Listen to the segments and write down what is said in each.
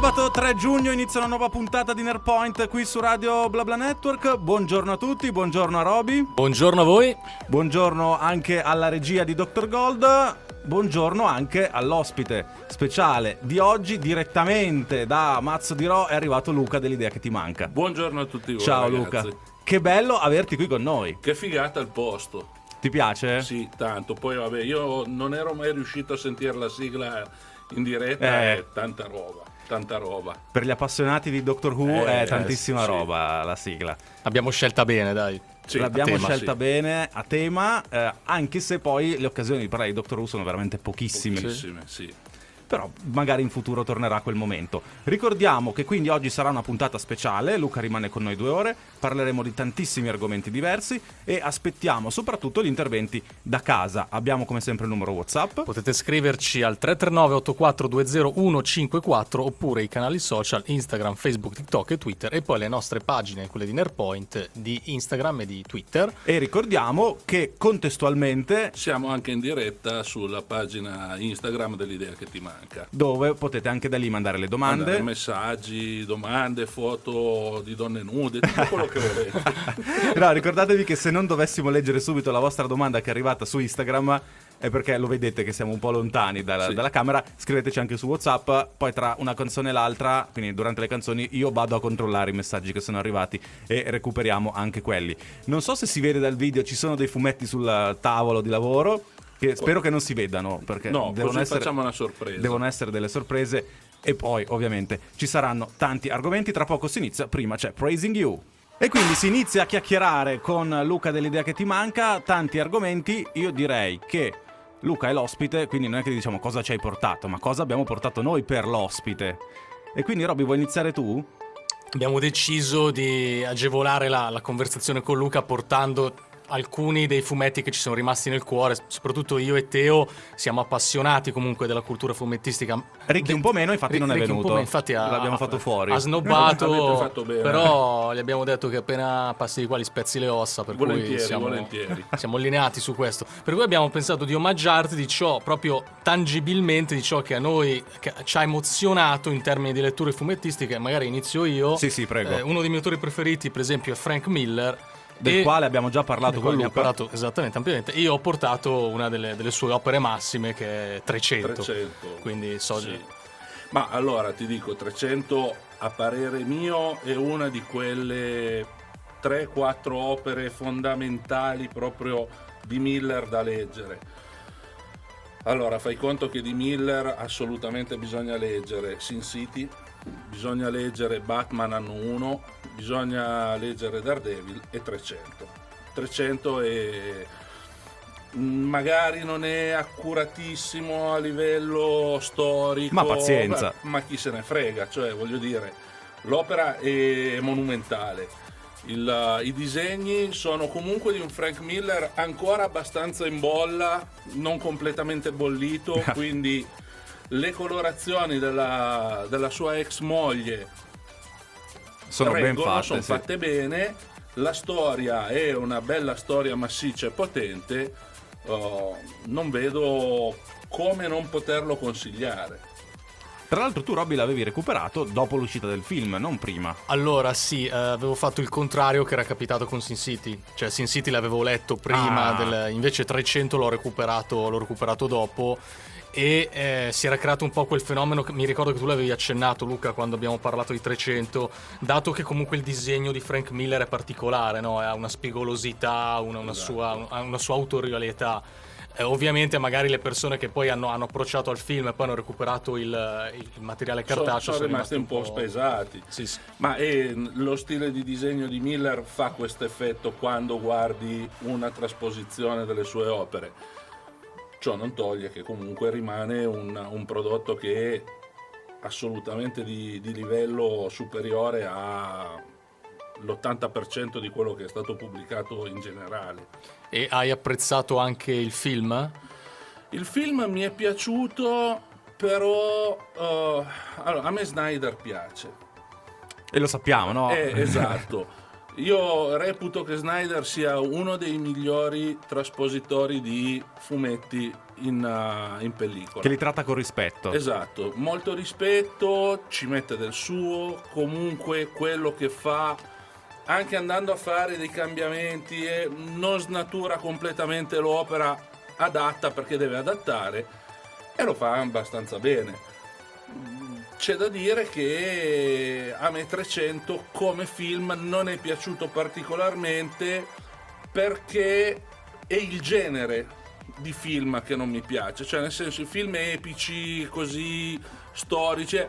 Sabato 3 giugno inizia una nuova puntata di Nerpoint qui su Radio BlaBla Network. Buongiorno a tutti, buongiorno a Roby. Buongiorno a voi. Buongiorno anche alla regia di Dr. Gold. Buongiorno anche all'ospite speciale di oggi, direttamente da Mazzo di Ro è arrivato Luca dell'idea che ti manca. Buongiorno a tutti voi. Ciao ragazzi. Luca. Che bello averti qui con noi. Che figata il posto. Ti piace? Sì, tanto. Poi vabbè, io non ero mai riuscito a sentire la sigla in diretta, Eh. è tanta roba, tanta roba. Per gli appassionati di Doctor Who Eh, è tantissima sì, sì. roba la sigla. Abbiamo scelta bene, dai. Sì, L'abbiamo tema, scelta sì. bene a tema, eh, anche se poi le occasioni di parlare di Doctor Who sono veramente pochissime. Pochissime, sì. Però magari in futuro tornerà quel momento. Ricordiamo che quindi oggi sarà una puntata speciale, Luca rimane con noi due ore, parleremo di tantissimi argomenti diversi e aspettiamo soprattutto gli interventi da casa. Abbiamo come sempre il numero WhatsApp. Potete scriverci al 339 8420 154 oppure i canali social Instagram, Facebook, TikTok e Twitter e poi le nostre pagine, quelle di Nerpoint, di Instagram e di Twitter. E ricordiamo che contestualmente Siamo anche in diretta sulla pagina Instagram dell'idea che ti manca. Dove potete anche da lì mandare le domande. Mandare messaggi, domande, foto di donne nude, tutto quello che volete. No, ricordatevi che se non dovessimo leggere subito la vostra domanda che è arrivata su Instagram è perché lo vedete che siamo un po' lontani dalla, Sì. dalla camera, scriveteci anche su WhatsApp, poi tra una canzone e l'altra, quindi durante le canzoni, io vado a controllare i messaggi che sono arrivati e recuperiamo anche quelli. Non so se si vede dal video, ci sono dei fumetti sul tavolo di lavoro che spero che non si vedano perché No, devono così essere, facciamo una sorpresa. devono essere delle sorprese e poi ovviamente ci saranno tanti argomenti, tra poco si inizia, prima c'è Praising You. E quindi si inizia a chiacchierare con Luca dell'idea che ti manca, tanti argomenti, io direi che Luca è l'ospite, quindi non è che diciamo cosa ci hai portato, ma cosa abbiamo portato noi per l'ospite. E quindi Robby vuoi iniziare tu? Abbiamo deciso di agevolare la, la conversazione con Luca portando alcuni dei fumetti che ci sono rimasti nel cuore, soprattutto io e Teo siamo appassionati comunque della cultura fumettistica. Ricky un po' meno, infatti non è Ricky venuto. meno, infatti ha- L'abbiamo fatto fuori. Ha snobbato, Avete fatto bene. però gli abbiamo detto che appena passi di qua li spezzi le ossa, per Volentieri, cui siamo, volentieri. siamo allineati su questo. Per cui abbiamo pensato di omaggiarti di ciò, proprio tangibilmente, di ciò che a noi che ci ha emozionato in termini di letture fumettistiche. Magari inizio io. Sì, sì, prego. Eh, uno dei miei autori preferiti, per esempio, è Frank Miller. Del e- quale abbiamo già parlato con Luca. parlato esattamente ampiamente. Io ho portato una delle, delle sue opere massime che è 300. 300. Quindi so Sì. Ma allora ti dico, 300 a parere mio è una di quelle 3-4 opere fondamentali proprio di Miller da leggere. Allora, fai conto che di Miller assolutamente bisogna leggere Sin City, bisogna leggere Batman anno 1, bisogna leggere Daredevil e 300. 300 è magari non è accuratissimo a livello storico Ma pazienza. beh, ma chi se ne frega cioè voglio dire l'opera è monumentale Il- i disegni sono comunque di un Frank Miller ancora abbastanza in bolla non completamente bollito quindi le colorazioni della, della sua ex moglie Sono ben fatte. sono sì. fatte bene. La storia è una bella storia massiccia e potente. oh, non vedo come non poterlo consigliare. Tra l'altro tu Robby l'avevi recuperato dopo l'uscita del film, non prima. Allora, sì, eh, avevo fatto il contrario che era capitato con Sin City. Cioè, Sin City l'avevo letto prima, Ah. del- invece 300 l'ho recuperato, l'ho recuperato dopo. E eh, si era creato un po' quel fenomeno che mi ricordo che tu l'avevi accennato, Luca, quando abbiamo parlato di 300. Dato che comunque il disegno di Frank Miller è particolare, no? Ha una spigolosità, una, una sua, ha una sua autorialità. Eh, ovviamente, magari le persone che poi hanno, hanno approcciato al film e poi hanno recuperato il, il materiale Sono, cartaceo sono rimasti un po' spesati. Sì, sì. Ma eh, lo stile di disegno di Miller fa questo effetto quando guardi una trasposizione delle sue opere. Ciò non toglie che comunque rimane un, un prodotto che è assolutamente di, di livello superiore all'80% di quello che è stato pubblicato in generale. E hai apprezzato anche il film? Il film mi è piaciuto, però eh, allora, a me Snyder piace. E lo sappiamo, no? Eh, esatto. Io reputo che Snyder sia uno dei migliori traspositori di fumetti in, uh, in pellicola. Che li tratta con rispetto. Esatto, molto rispetto, ci mette del suo, comunque quello che fa, anche andando a fare dei cambiamenti e non snatura completamente l'opera adatta perché deve adattare e lo fa abbastanza bene. C'è da dire che a me 300 come film non è piaciuto particolarmente perché è il genere di film che non mi piace, cioè nel senso i film epici, così storici,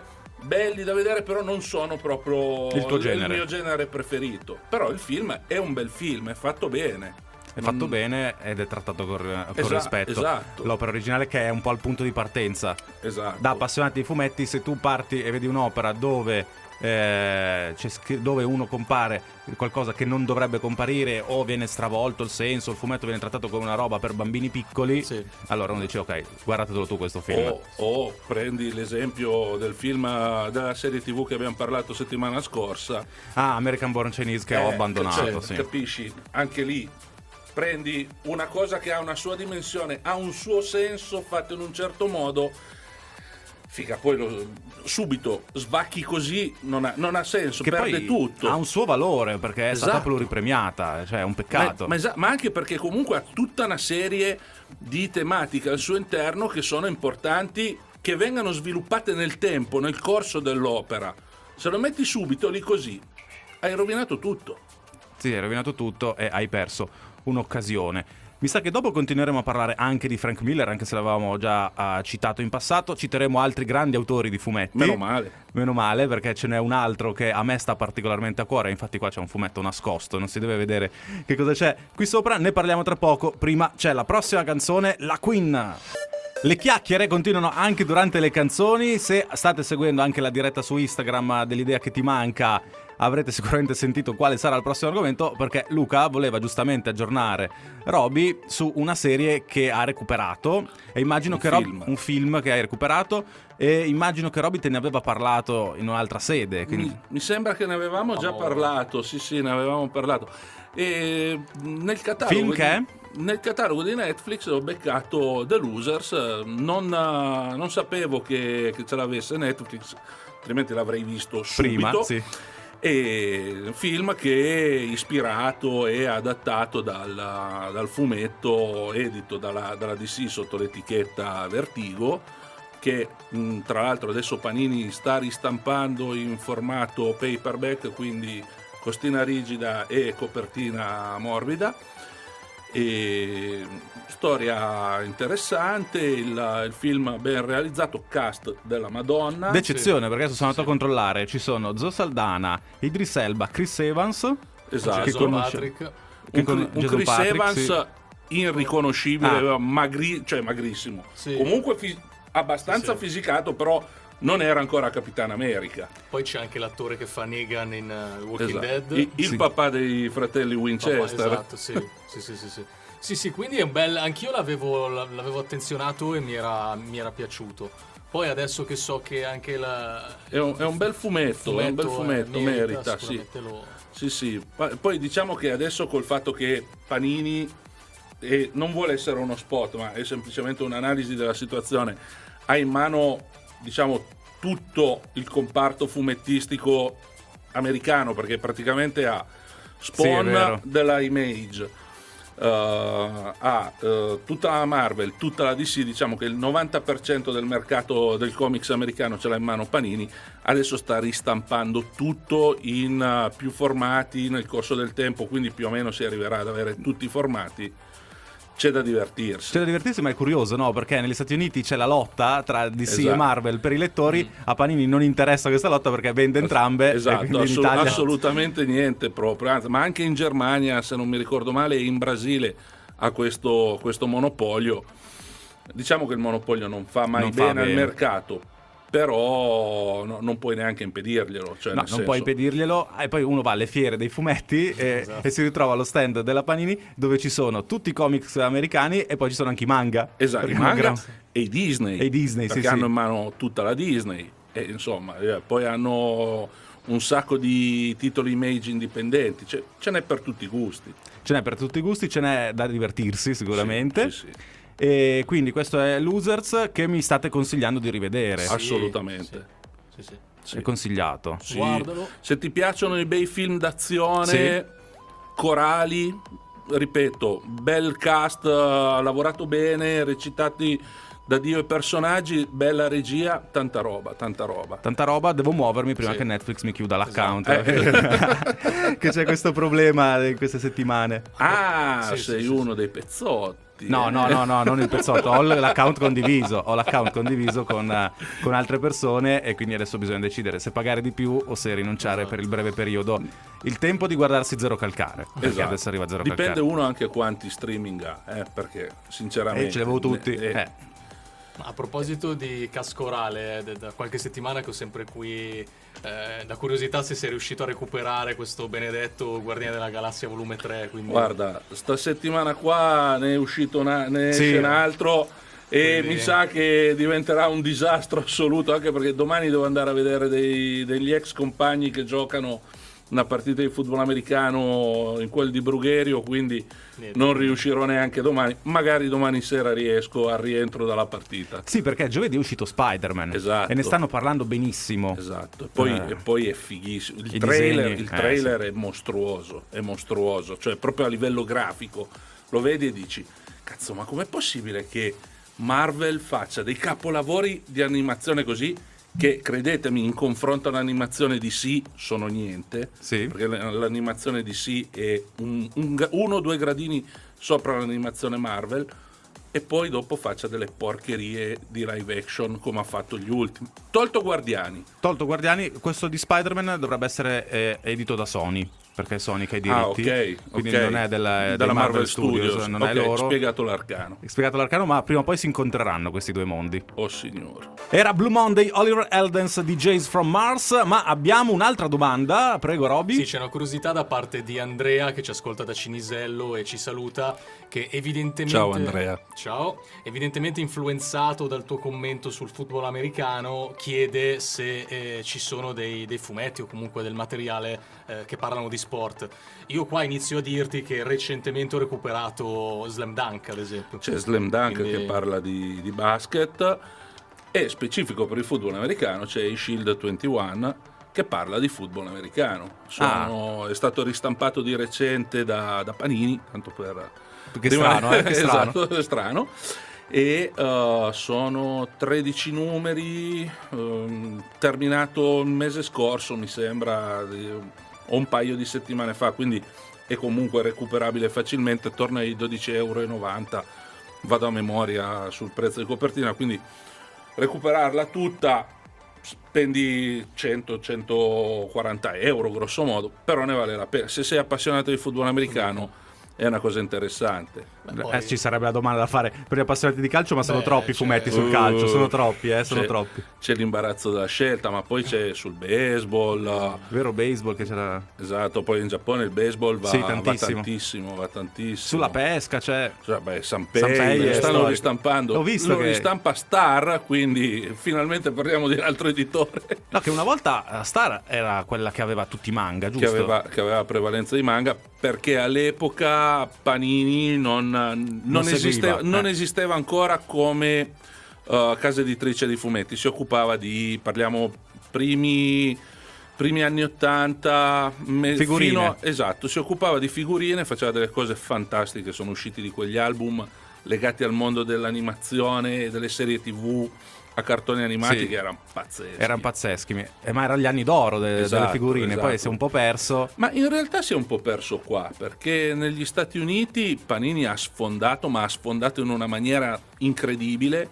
belli da vedere, però non sono proprio il, tuo genere. il mio genere preferito. Però il film è un bel film, è fatto bene. È fatto mm. bene ed è trattato con, con Esa- rispetto. esatto. L'opera originale che è un po' il punto di partenza. Esatto. Da appassionati di fumetti, se tu parti e vedi un'opera dove, eh, dove uno compare qualcosa che non dovrebbe comparire o viene stravolto il senso, il fumetto viene trattato come una roba per bambini piccoli, Sì. allora uno dice ok, guardatelo tu questo film. O, o prendi l'esempio del film della serie tv che abbiamo parlato settimana scorsa. Ah, American Born Chinese che ho Eh, abbandonato, cioè, sì. Capisci? Anche lì prendi una cosa che ha una sua dimensione, ha un suo senso fatto in un certo modo. Figa, poi lo- subito svacchi così non ha, non ha senso, Che perde tutto. ha un suo valore perché è stata Esatto. pluripremiata, cioè è un peccato. Ma, ma esa- ma anche perché comunque ha tutta una serie di tematiche al suo interno che sono importanti, che vengano sviluppate nel tempo, nel corso dell'opera. Se lo metti subito lì così, hai rovinato tutto. Sì, hai rovinato tutto e hai perso un'occasione. Mi sa che dopo continueremo a parlare anche di Frank Miller, anche se l'avevamo già ah, citato in passato. Citeremo altri grandi autori di fumetti. Meno male. Meno male, perché ce n'è un altro che a me sta particolarmente a cuore. Infatti, qua c'è un fumetto nascosto, non si deve vedere che cosa c'è qui sopra. Ne parliamo tra poco. Prima c'è la prossima canzone, La Queen. Le chiacchiere continuano anche durante le canzoni. Se state seguendo anche la diretta su Instagram dell'idea che ti manca, avrete sicuramente sentito quale sarà il prossimo argomento. Perché Luca voleva giustamente aggiornare Roby su una serie che ha recuperato. E immagino Un che Rob- film. un film che hai recuperato. E immagino che Roby te ne aveva parlato in un'altra sede. Quindi... Mi, mi sembra che ne avevamo già Oh. parlato, sì sì, ne avevamo parlato. E nel catalogo, Film che è? di, nel catalogo di Netflix ho beccato The Losers, non, non sapevo che, che ce l'avesse Netflix, altrimenti l'avrei visto subito. Prima, sì. E un film che è ispirato e adattato dal, dal fumetto edito dalla, dalla DC sotto l'etichetta Vertigo che mh, tra l'altro adesso Panini sta ristampando in formato paperback quindi costina rigida e copertina morbida e storia interessante il, il film ben realizzato cast della Madonna D'eccezione, perché adesso sono andato a controllare. Ci sono Zoe Saldana, Idris Elba, Chris Evans. esatto Che conosce- Patrick. che un, con- un Chris Patrick, Evans sì. irriconoscibile, Ah. magri- cioè magrissimo. Sì. Comunque fi- abbastanza Sì, sì. fisicato, però non era ancora Capitan America. Poi c'è anche l'attore che fa Negan in uh, Walking Esatto. Dead. Il, il Sì. papà dei fratelli Papà, Winchester. esatto, sì. sì, sì, sì, sì. Sì, sì, quindi è un bel. Anch'io l'avevo, l'avevo attenzionato e mi era, mi era piaciuto. Poi adesso che so che anche la. È un, è un bel fumetto, è un bel fumetto, eh, merita, sì. sicuramente lo- Sì, sì. Poi diciamo che adesso col fatto che Panini eh, non vuole essere uno spot, ma è semplicemente un'analisi della situazione, ha in mano, diciamo, tutto il comparto fumettistico americano, perché praticamente ha Sì, Spawn vero. della Image, eh, ha eh, tutta la Marvel, tutta la DC, diciamo che il 90% del mercato del comics americano ce l'ha in mano Panini, adesso sta ristampando tutto in eh, più formati nel corso del tempo, quindi più o meno si arriverà ad avere tutti i formati. C'è da divertirsi. C'è da divertirsi, ma è curioso, no? Perché negli Stati Uniti c'è la lotta tra DC e Esatto. Marvel per i lettori. A Panini non interessa questa lotta perché vende entrambe. e Esatto, assolut- Italia- assolutamente niente proprio, anzi, ma anche in Germania, se non mi ricordo male, e in Brasile ha questo, questo monopolio. Diciamo che il monopolio non fa mai Non fa bene, al bene. mercato, però no- non puoi neanche impedirglielo. Cioè, No, non puoi senso- impedirglielo. E poi uno va alle fiere dei fumetti e, Esatto. e si ritrova allo stand della Panini dove ci sono tutti i comics americani e poi ci sono anche i manga. Esatto, i manga e i Disney. E i Disney, sì, perché sì. hanno in mano tutta la Disney. E insomma, eh, poi hanno un sacco di titoli image indipendenti, cioè, ce n'è per tutti i gusti. Ce n'è per tutti i gusti, ce n'è da divertirsi sicuramente. Sì, sì, sì. E quindi questo è Losers che mi state consigliando di rivedere. Sì. Assolutamente. Sì, sì. Sì. È consigliato. Sì. Guardalo. Se ti piacciono i bei film d'azione, Sì. corali, ripeto, bel cast, eh, lavorato bene, recitati da Dio i personaggi, bella regia, tanta roba, tanta roba. Tanta roba, devo muovermi prima Sì. che Netflix mi chiuda l'account. Eh. che c'è questo problema in queste settimane. Ah, Sì, sì, sei sì, uno dei pezzotti. No, eh. no, no, no, non il pezzotto, ho l'account condiviso, ho l'account condiviso con, eh, con altre persone e quindi adesso bisogna decidere se pagare di più o se rinunciare per il breve periodo. Il tempo di guardarsi Zero Calcare, perché Esatto. adesso arriva Zero Dipende Calcare. uno anche quanti streaming ha, eh, perché sinceramente... Eh, ce l'avevo tutti. eh, eh. A proposito di casco orale, da- da qualche settimana che ho sempre qui eh, la curiosità se sei riuscito a recuperare questo benedetto Guardiani della Galassia volume 3. Quindi... Guarda, sta settimana qua ne è uscito una, ne Sì. un altro e Quindi- mi sa che diventerà un disastro assoluto anche perché domani devo andare a vedere dei- degli ex compagni che giocano una partita di football americano in quel di Brugherio, quindi Niente. non riuscirò neanche domani. Magari domani sera riesco al rientro dalla partita. Sì, perché giovedì è uscito Spider-Man Esatto. e ne stanno parlando benissimo. Esatto, e poi, Eh. e poi è fighissimo. Il I trailer, disegni, il eh, trailer è mostruoso, è mostruoso, cioè proprio a livello grafico. Lo vedi e dici, cazzo, ma com'è possibile che Marvel faccia dei capolavori di animazione così? Che credetemi, in confronto all'animazione di sì sono niente, Sì. perché l'animazione di sì è un- un uno o due gradini sopra l'animazione Marvel, e poi dopo faccia delle porcherie di live action come ha fatto gli ultimi. Tolto Guardiani, Tolto Guardiani, questo di Spider-Man dovrebbe essere eh, edito da Sony, perché è Sony che ha i diritti. Ah, ok. Quindi ok. non è della, della Marvel, Studios, non è Ok, loro. spiegato l'arcano. Spiegato l'arcano, ma prima o poi si incontreranno questi due mondi. Oh signore. Era Blue Monday, Oliver Eldens di Jays from Mars, ma abbiamo un'altra domanda, prego Roby. Sì, c'è una curiosità da parte di Andrea che ci ascolta da Cinisello e ci saluta. Che evidentemente. Ciao, Andrea. Ciao. Evidentemente influenzato dal tuo commento sul football americano, chiede se eh, ci sono dei, dei fumetti o comunque del materiale eh, che parlano di sport. Io qua inizio a dirti che recentemente ho recuperato Slam Dunk, ad esempio. C'è Slam Dunk Quindi- che parla di, di basket e specifico per il football americano c'è i Shield 21 che parla di football americano. Sono- È stato ristampato di recente da, da Panini, tanto per... Che strano, eh? Che strano. esatto, è strano. E eh, sono 13 numeri, ehm, terminato il mese scorso, mi sembra, di- o un paio di settimane fa, quindi è comunque recuperabile facilmente, torna ai 12,90 euro, vado a memoria sul prezzo di copertina, quindi recuperarla tutta spendi 100-140 euro grosso modo, però ne vale la pena. Se sei appassionato di football americano è una cosa interessante. Beh, poi- Eh, ci sarebbe la domanda da fare per gli appassionati di calcio, ma sono Beh, troppi i fumetti sul Uh, calcio, sono troppi, eh, sono c'è- troppi. C'è l'imbarazzo della scelta, ma poi c'è sul baseball. Vero baseball che c'era Esatto, poi in Giappone il baseball va, Sì, va tantissimo. tantissimo, va tantissimo. sulla pesca, c'è Cioè, beh, San Sanpei Pei, è lo stanno ristampando. Ho visto lo che- ristampa Star, quindi finalmente parliamo di un altro editore No, che una volta eh, Star era quella che aveva tutti i manga, giusto? che aveva, che aveva prevalenza di manga perché all'epoca Panini non, non, Non esisteva, non eh. esisteva ancora come uh, casa editrice di fumetti, si occupava di, parliamo, primi, primi anni 80, me- Figurine. fino- esatto, si occupava di figurine, faceva delle cose fantastiche, sono usciti di quegli album legati al mondo dell'animazione e delle serie tv a cartoni animati Sì. che erano pazzeschi. Erano pazzeschi, eh, ma erano gli anni d'oro de- delle Esatto, figurine, poi esatto. si è un po' perso. Ma in realtà si è un po' perso qua, perché negli Stati Uniti Panini ha sfondato, ma ha sfondato in una maniera incredibile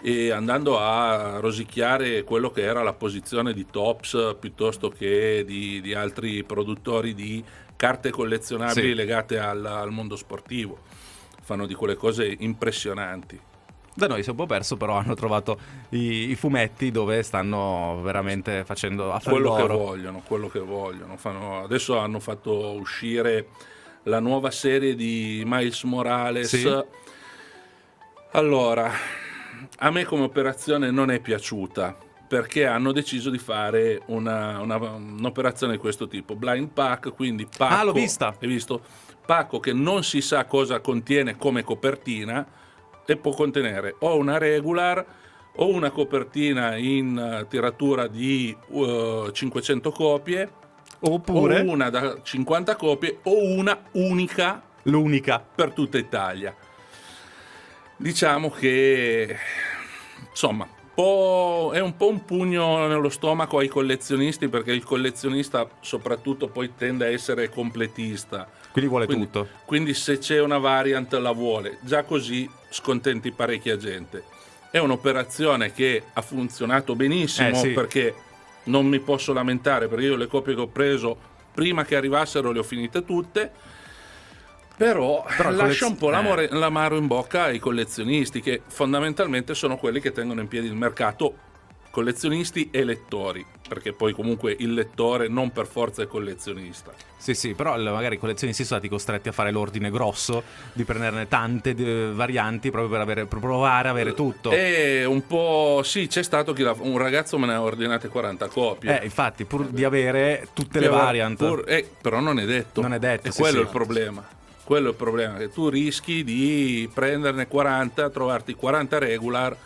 e andando a rosicchiare quello che era la posizione di Tops piuttosto che di, di altri produttori di carte collezionabili Sì. legate al, al mondo sportivo. Fanno di quelle cose impressionanti. Da noi si è un po' perso, però hanno trovato i, i fumetti dove stanno veramente facendo affari quello che d'oro. vogliono, quello che vogliono. Fanno- adesso hanno fatto uscire la nuova serie di Miles Morales. Sì. Allora, a me come operazione non è piaciuta perché hanno deciso di fare una- una- un'operazione di questo tipo. Blind pack, quindi pacco... Ah, l'ho vista. Hai visto? Pacco che non si sa cosa contiene come copertina e può contenere o una regular o una copertina in eh, tiratura di eh, 500 copie Oppure o una da 50 copie o una unica l'unica. per tutta Italia. Diciamo che insomma è un po' un pugno nello stomaco ai collezionisti perché il collezionista soprattutto poi tende a essere completista. Quindi vuole Quindi, tutto. quindi se c'è una variant la vuole. Già così scontenti parecchia gente. È un'operazione che ha funzionato benissimo Eh, sì. perché non mi posso lamentare perché io le copie che ho preso prima che arrivassero le ho finite tutte. Però, Però lascia un po' eh. l'amaro in bocca ai collezionisti che fondamentalmente sono quelli che tengono in piedi il mercato collezionisti e lettori perché poi comunque il lettore non per forza è collezionista Sì, sì, però magari i collezionisti sono stati costretti a fare l'ordine grosso di prenderne tante eh, varianti proprio per, avere, per provare a avere tutto. E un po' sì, c'è stato chi l'ha- un ragazzo me ne ha ordinate 40 copie. Eh, infatti, pur di avere tutte le Che variant. pur- eh, però non è detto. Non è detto, E sì, quello sì. è il problema. Quello è il problema, che tu rischi di prenderne 40, trovarti 40 regular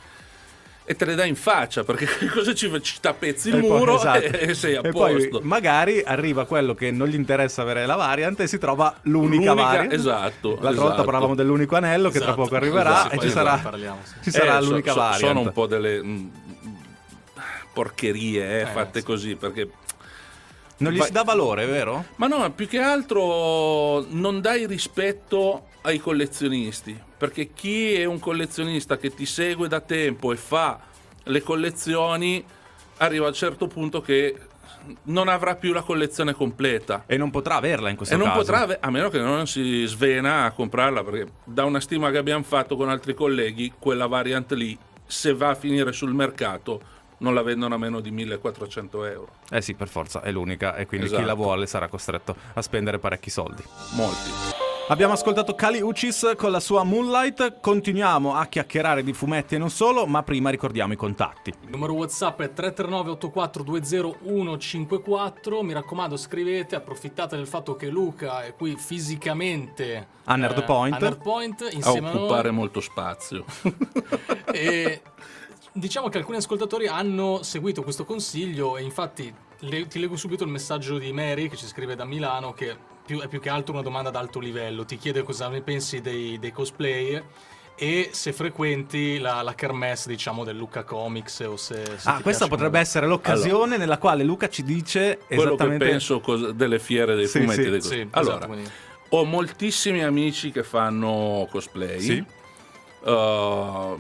e te le dai in faccia, perché cosa ci, ci tappezzi il E poi- muro esatto. e, e sei a E poi posto. magari arriva quello che non gli interessa avere la variant e si trova l'unica, L'unica- variant. esatto, L'altra volta esatto. parlavamo dell'unico anello che tra Esatto, poco arriverà esatto, e poi ci sarà, parliamo, sì. ci sarà Eh, l'unica so- variant. Sono un po' delle mm, porcherie eh, Eh, fatte sì. così, perché Non gli si dà valore, vero? Ma no, più che altro non dai rispetto ai collezionisti, perché chi è un collezionista che ti segue da tempo e fa le collezioni arriva a un certo punto che non avrà più la collezione completa. E non potrà averla in questo E non caso. potrà, ave- a meno che non si svena a comprarla, perché da una stima che abbiamo fatto con altri colleghi, quella variant lì, se va a finire sul mercato, non la vendono a meno di 1400 euro. Eh sì, per forza, è l'unica e quindi chi Esatto. la vuole sarà costretto a spendere parecchi soldi. Molti. Abbiamo ascoltato Kali Uchis con la sua Moonlight, continuiamo a chiacchierare di fumetti e non solo, ma prima ricordiamo i contatti. Il numero WhatsApp è 339 8420154. Mi raccomando, scrivete, approfittate del fatto che Luca è qui fisicamente A Nerd Point. a Nerd Point a, occupare noi. molto spazio. E diciamo che alcuni ascoltatori hanno seguito questo consiglio e infatti le- ti leggo subito il messaggio di Mary che ci scrive da Milano che più- è più che altro una domanda ad alto livello. Ti chiede cosa ne pensi dei, dei cosplay e se frequenti la, la kermesse diciamo del Luca Comics o se... se Ah, questa potrebbe come- essere l'occasione nella quale Luca ci dice Quello che esattamente penso cos- delle fiere dei Sì, fumetti sì. e dei Sì, cos- esatto, Allora, quindi- ho moltissimi amici che fanno cosplay. Sì. Uh,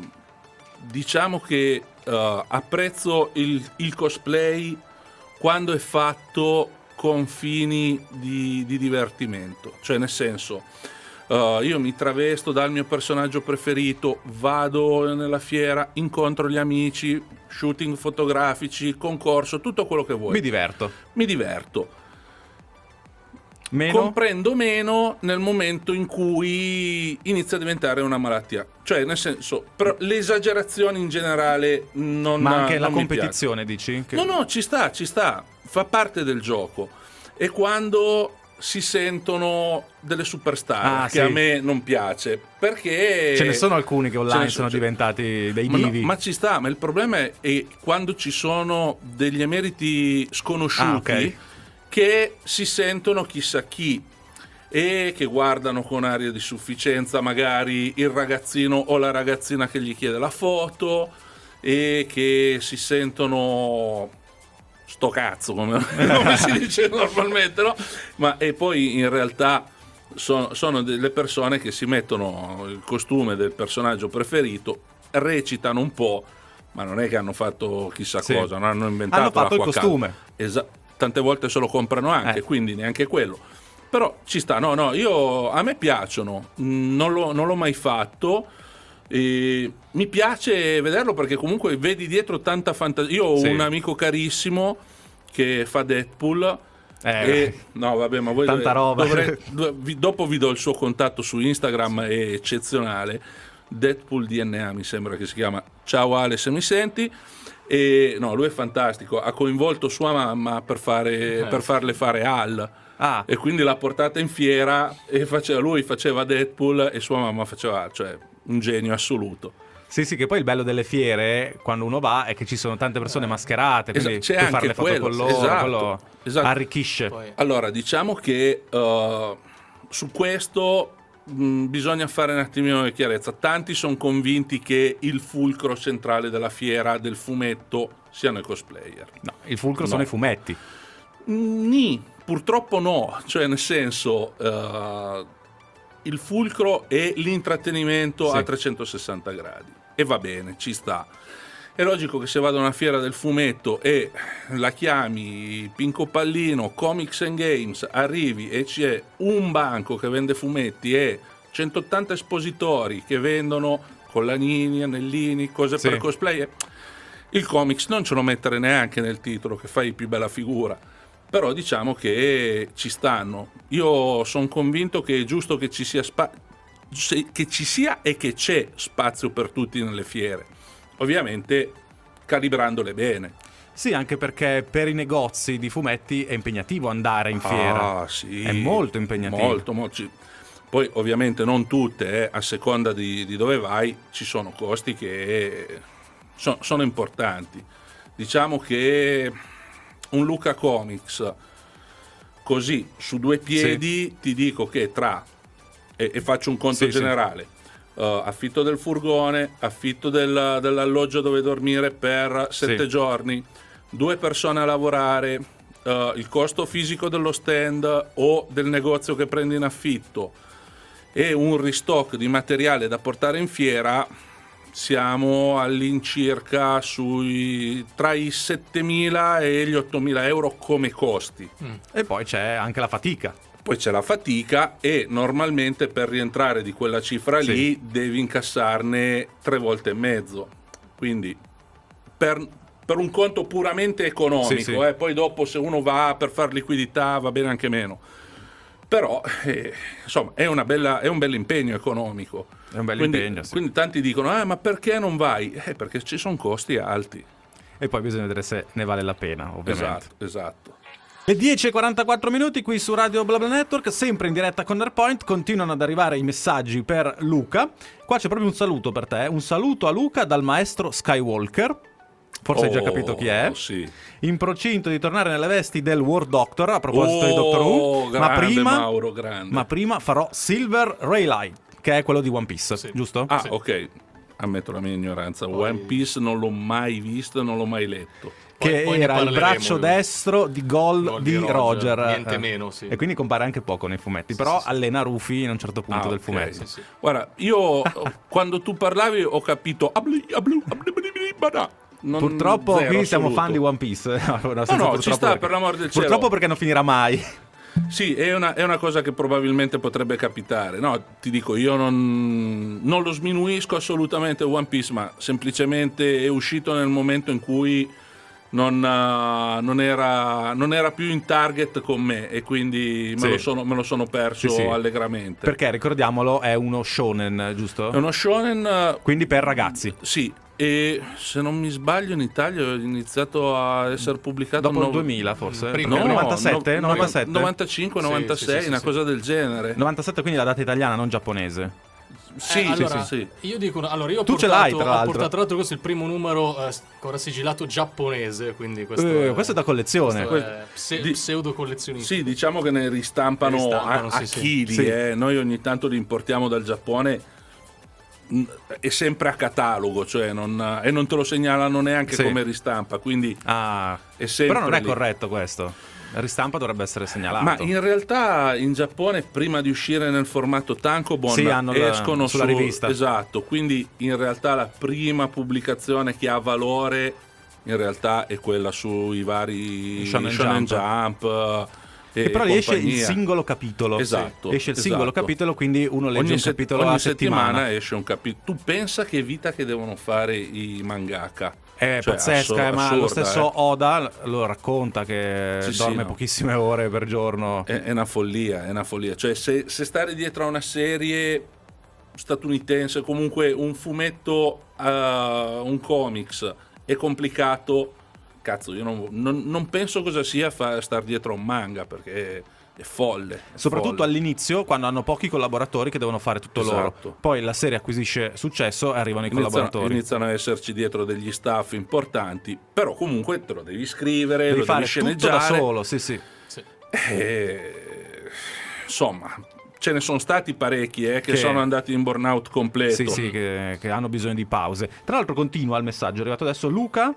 diciamo che uh, apprezzo il, il cosplay quando è fatto con fini di, di divertimento. Cioè, nel senso, uh, io mi travesto dal mio personaggio preferito, vado nella fiera, incontro gli amici, shooting fotografici, concorso, tutto quello che vuoi. mi diverto. mi diverto. Meno Comprendo meno nel momento in cui inizia a diventare una malattia. Cioè, nel senso, però l'esagerazione in generale non ma anche non la mi piace. competizione, dici? Che- No, no, ci sta, ci sta, fa parte del gioco. E quando si sentono delle superstar, Ah, che sì. a me non piace, perché... Ce ne sono alcuni che online ne sono ce- diventati dei Ma, no, ma ci sta, ma il problema è, quando ci sono degli emeriti sconosciuti Ah, ok. Che si sentono chissà chi e che guardano con aria di sufficienza magari il ragazzino o la ragazzina che gli chiede la foto e che si sentono sto cazzo come, come si dice normalmente no? ma e poi in realtà sono, sono delle persone che si mettono il costume del personaggio preferito recitano un po' ma non è che hanno fatto chissà Sì. cosa non hanno inventato Hanno fatto il costume. calda. Tante volte se lo comprano anche Eh. quindi neanche quello però ci sta no no io a me piacciono Mm, non, l'ho- non l'ho mai fatto e mi piace vederlo perché comunque vedi dietro tanta fantasia. Io ho Sì. un amico carissimo che fa Deadpool. Eh, e, no, vabbè, ma voi Tanta roba. dovre- do- vi- dopo vi do il suo contatto su Instagram, è eccezionale. Deadpool DNA mi sembra che si chiama. Ciao Ale, se mi senti. E no, lui è fantastico. Ha coinvolto sua mamma per, fare, per farle fare Al. Ah, E quindi l'ha portata in fiera e faceva, lui faceva Deadpool e sua mamma faceva Al, cioè un genio assoluto. sì, sì, che poi il bello delle fiere, quando uno va, è che ci sono tante persone mascherate, quindi Esatto, c'è puoi anche fare le foto quello, con loro, esatto, quello esatto. arricchisce. Poi- Allora, diciamo che uh, su questo mh, bisogna fare un attimino di chiarezza. Tanti sono convinti che il fulcro centrale della fiera del fumetto siano i cosplayer. No, il fulcro No. sono i fumetti. Mm, Ni, purtroppo no, cioè nel senso uh, il fulcro è l'intrattenimento Sì. a 360 gradi e va bene, ci sta. È logico che se vado a una fiera del fumetto e la chiami Pinco Pallino, Comics and Games, arrivi e c'è un banco che vende fumetti e 180 espositori che vendono collanini, anellini, cose Sì. per cosplay. eh, Il comics non ce lo mettere neanche nel titolo che fai più bella figura. Però diciamo che ci stanno. Io sono convinto che è giusto che ci sia spa- che ci sia e che c'è spazio per tutti nelle fiere. Ovviamente calibrandole bene. Sì, anche perché per i negozi di fumetti è impegnativo andare in fiera. Ah, sì. È molto impegnativo. Molto, molto. Poi ovviamente non tutte, eh, a seconda di, di dove vai, ci sono costi che so- sono importanti. Diciamo che un Luca Comics così su due piedi ti dico che tra e, e faccio un conto Sì, sì. Uh, affitto del furgone affitto del- dell'alloggio dove dormire per sette Sì. giorni due persone a lavorare uh, il costo fisico dello stand o del negozio che prendi in affitto e un restock di materiale da portare in fiera siamo all'incirca sui tra i 7.000 e gli 8.000 euro come costi E poi c'è anche la fatica. Poi c'è la fatica e normalmente per rientrare di quella cifra Sì. lì devi incassarne tre volte e mezzo. Quindi per, per un conto puramente economico, Sì, eh, poi dopo se uno va per far liquidità va bene anche meno. Però eh, insomma è, una bella- è un bel impegno economico. È un bel quindi, impegno, quindi tanti dicono: ah, ma perché non vai? Eh, perché ci sono costi alti. E poi bisogna vedere se ne vale la pena, ovviamente. Esatto, esatto. Le 10.44 minuti qui su Radio BlaBla Network, sempre in diretta con Airpoint, continuano ad arrivare i messaggi per Luca. Qua c'è proprio un saluto per te, un saluto a Luca dal maestro Skywalker. Forse hai già Oh, capito chi è. Sì. In procinto di tornare nelle vesti del War Doctor, a proposito di Oh, Doctor Who. ma, grande prima, Mauro, ma prima farò Silver Raylight, che è quello di One Piece, Sì. giusto? Ah, Sì. ok. Ammetto la mia ignoranza. Poi- One Piece non l'ho mai visto, non l'ho mai letto. Che Poi- era il braccio destro di Gol, Gol di di Roger. Roger, niente eh. meno, sì. E quindi compare anche poco nei fumetti, Sì, però sì, allena Rufy in un certo punto Ah, del ok. fumetto. Sì, sì. Guarda, io quando tu parlavi ho capito. Non- Purtroppo zero, qui siamo assoluto. fan di One Piece. No, no, no, ci sta, perché- per l'amor del cielo. Purtroppo perché non finirà mai. Sì, è una, è una cosa che probabilmente potrebbe capitare. No, ti dico, io non, non lo sminuisco assolutamente One Piece, ma semplicemente è uscito nel momento in cui non, eh, non era, non era più in target con me e quindi me, Sì. lo, sono, me lo sono perso Sì, sì. allegramente. Perché ricordiamolo, è uno shonen, giusto? È uno shonen, eh, Quindi per ragazzi. sì, e se non mi sbaglio in Italia è iniziato a essere pubblicato Dopo il no- 2000 forse? Prima. No, No, 97? no- 97? 95, Sì, 96, sì, sì, una sì, cosa del genere. 97 quindi la data italiana, non giapponese. Sì, Eh, sì, allora, sì, sì. Io dico, allora io ho Tu ce portato, l'hai, tra ho l'altro. portato tra l'altro questo è il primo numero eh, ancora sigillato giapponese, quindi questo, Eh, è, questo è da collezione. questo è pse- Di- pseudo collezionista. Sì, diciamo che ne ristampano, ristampano, a, a sì, chili. Sì. eh. Noi ogni tanto li importiamo dal Giappone. È sempre a catalogo, cioè non, e non te lo segnalano neanche Sì. come ristampa. Quindi Ah, è sempre. però non è lì. corretto questo. Ristampa dovrebbe essere segnalato. Ma in realtà in Giappone, prima di uscire nel formato Tankobon, Sì, hanno la- escono sulla su- rivista. Esatto, quindi in realtà la prima pubblicazione che ha valore in realtà è quella sui vari Shonen Shonen Jump. Jump. e, E però esce il singolo capitolo. Esatto, Sì. Esce il singolo esatto. capitolo, quindi uno legge un se- capitolo ogni a settimana. esce un capitolo. Tu pensa che vita che devono fare i mangaka? È Cioè, pazzesca, assur- eh, ma lo assurda, stesso eh. Oda lo racconta che Sì, sì, dorme no. Eh, pochissime ore per giorno. È, è una follia, è una follia. Cioè, se, se stare dietro a una serie statunitense, comunque un fumetto, uh, un comics, è complicato. Cazzo, io non, non- non penso cosa sia fa, star dietro a un manga perché è folle. è Soprattutto folle. all'inizio, quando hanno pochi collaboratori che devono fare tutto Esatto. loro. Poi la serie acquisisce successo e arrivano i Iniziano, collaboratori. iniziano a esserci dietro degli staff importanti, però comunque te lo devi scrivere, Devi lo fare devi tutto da sceneggiare. solo, sì, sì. Sì. Eh, insomma, ce ne sono stati parecchi eh, che, Che- sono andati in burnout completo. Sì, sì, che, che hanno bisogno di pause. Tra l'altro continua il messaggio, è arrivato adesso Luca.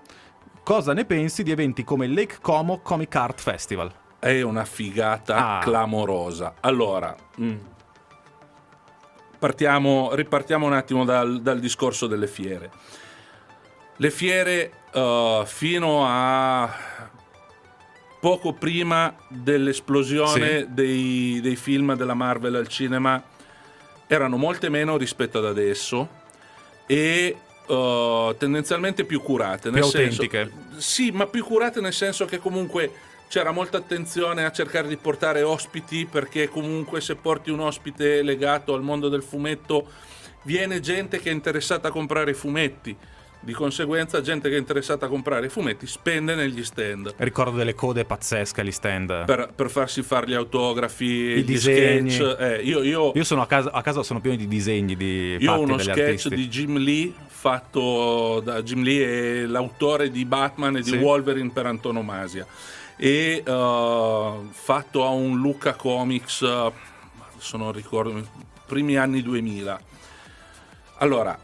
Cosa ne pensi di eventi come il Lake Como Comic Art Festival? È una figata Ah. clamorosa. Allora, mm, partiamo, ripartiamo un attimo dal, dal discorso delle fiere. Le fiere eh, fino a poco prima dell'esplosione Sì. dei, dei film della Marvel al cinema erano molte meno rispetto ad adesso e eh, tendenzialmente più curate. Più senso- autentiche. sì, ma più curate nel senso che comunque c'era molta attenzione a cercare di portare ospiti perché comunque se porti un ospite legato al mondo del fumetto viene gente che è interessata a comprare i fumetti. Di conseguenza, gente che è interessata a comprare i fumetti spende negli stand Ricordo delle code pazzesche agli stand. per, per farsi fare gli autografi, I gli disegni. sketch. Eh, io, io- Io sono a casa, a casa sono pieno di disegni di io ho uno sketch artisti. di Jim Lee fatto da Jim Lee è l'autore di Batman e di Sì. Wolverine per antonomasia e eh, fatto a un Luca Comics eh, adesso non ricordo primi anni 2000 allora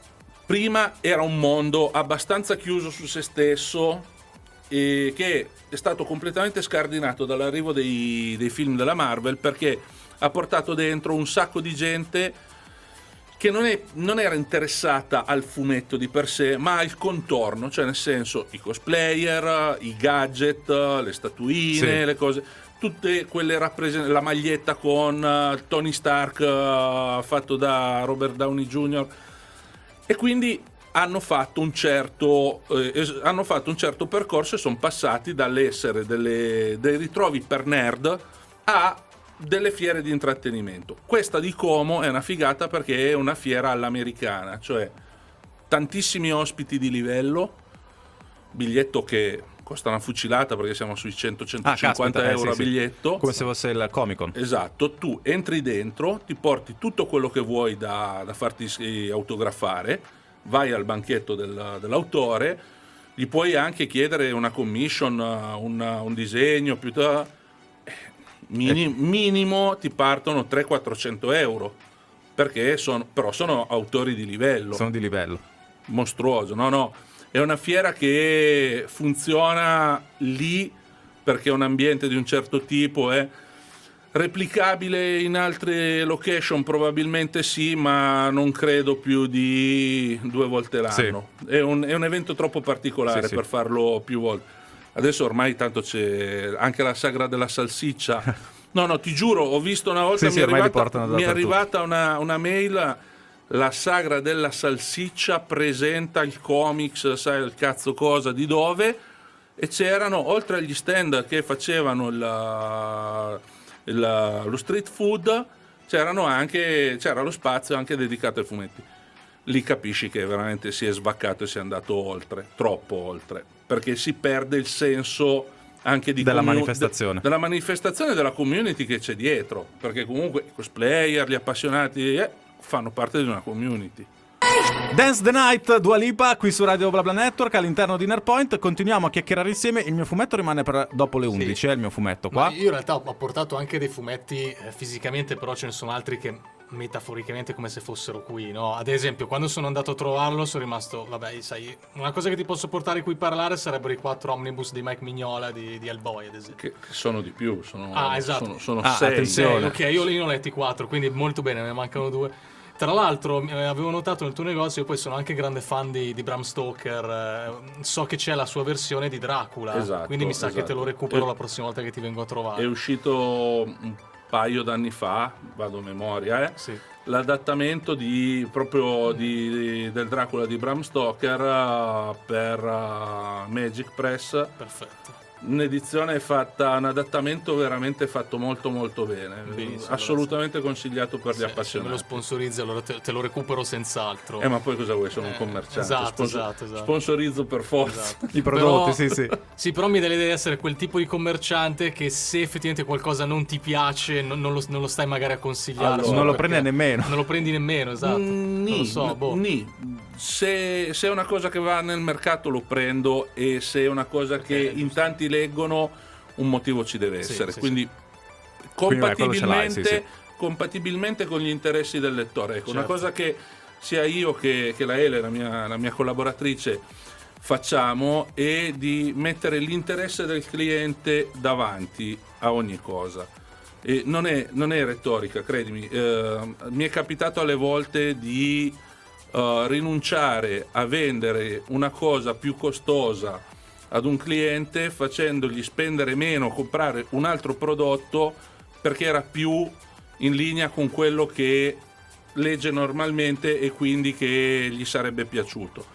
prima era un mondo abbastanza chiuso su se stesso e che è stato completamente scardinato dall'arrivo dei, dei film della Marvel perché ha portato dentro un sacco di gente che non, è- non era interessata al fumetto di per sé, ma al contorno, cioè nel senso i cosplayer, i gadget, le statuine, Sì. le cose, tutte quelle rappresentanti, la maglietta con eh, Tony Stark eh, fatto da Robert Downey Jr. E quindi hanno fatto un certo, eh, hanno fatto un certo percorso e sono passati dall'essere delle- dei ritrovi per nerd a delle fiere di intrattenimento. Questa di Como è una figata perché è una fiera all'americana, cioè tantissimi ospiti di livello, biglietto che costa una fucilata perché siamo sui 100-150 Ah, caspita, eh, euro sì, a sì. biglietto. Come se fosse il Comic Con. Esatto, tu entri dentro, ti porti tutto quello che vuoi da, da farti eh, autografare, vai al banchetto del- dell'autore, gli puoi anche chiedere una commission, eh, un, un disegno, piuttosto, eh, mini- minimo ti partono 300-400 euro, perché sono, però sono autori di livello Sono di livello. mostruoso. No, no, è una fiera che funziona lì perché è un ambiente di un certo tipo, è replicabile in altre location probabilmente sì, ma non credo più di due volte l'anno. È, un, è un evento troppo particolare Sì, sì. per farlo più volte. Adesso ormai tanto c'è anche la sagra della salsiccia. No, no, ti giuro, ho visto una volta Sì, sì, mi, è ormai li arrivata, mi è arrivata una, una mail la sagra della salsiccia presenta il comics, sai il cazzo cosa, di dove, e c'erano, oltre agli stand che facevano il- il- lo street food, c'erano anche, c'era lo spazio anche dedicato ai fumetti. Lì capisci che veramente si è svaccato e si è andato oltre, troppo oltre, perché si perde il senso anche di Della commu- manifestazione. de- della manifestazione e della community che c'è dietro, perché comunque i cosplayer, gli appassionati eh, fanno parte di una community. Dance the Night, Dua Lipa, qui su Radio BlaBla Network all'interno di Nerpoint. Continuiamo a chiacchierare insieme. Il mio fumetto rimane per dopo le 11, è il mio fumetto Ma qua. io in realtà ho portato anche dei fumetti eh, fisicamente, però ce ne sono altri che metaforicamente come se fossero qui, no? Ad esempio, quando sono andato a trovarlo sono rimasto, vabbè, sai, una cosa che ti posso portare qui a parlare sarebbero i quattro omnibus di Mike Mignola di, di Hellboy, ad esempio. Che, che sono di più, sono, Ah, esatto. sono, sono Ah, sei. attenzione. Eh, ok, io lì ne ho letti quattro, quindi molto bene, ne mancano due. Tra l'altro, eh, avevo notato nel tuo negozio, io poi sono anche grande fan di, di Bram Stoker, eh, so che c'è la sua versione di Dracula, Esatto, quindi mi sa che te lo esatto. recupero E- la prossima volta che ti vengo a trovare. È uscito un paio d'anni fa, vado a memoria, eh, Sì. l'adattamento di, proprio di- del Dracula di Bram Stoker eh, per eh, Magic Press Perfetto. Un'edizione fatta, un adattamento veramente fatto molto molto bene. Benissimo, Assolutamente consigliato per gli Se, se me lo appassionati. sponsorizzi allora te, te lo recupero senz'altro. Eh, ma poi cosa vuoi? Sono un Eh, commerciante. esatto, esatto, esatto. Sponsorizzo per forza. Esatto. I prodotti, Però- sì, sì. Sì, però mi dà l'idea di essere quel tipo di commerciante che se effettivamente qualcosa non ti piace, non, non lo, non lo stai magari a consigliare. Allora, non lo prende nemmeno. Non lo prendi nemmeno, esatto. Mm, non lo so, boh. nì. Se, se è una cosa che va nel mercato lo prendo e se è una cosa che giusto. in tanti leggono un motivo ci deve Sì, essere. sì, Quindi Quindi, beh, l'hai, compatibilmente, sì, sì. compatibilmente con gli interessi del lettore. Ecco, una Certo. cosa che sia io che, che la Ele, la mia, la mia collaboratrice, facciamo è di mettere l'interesse del cliente davanti a ogni cosa. E non, è, non è retorica, credimi. eh, mi è capitato alle volte di eh, rinunciare a vendere una cosa più costosa ad un cliente facendogli spendere meno, comprare un altro prodotto perché era più in linea con quello che legge normalmente e quindi che gli sarebbe piaciuto.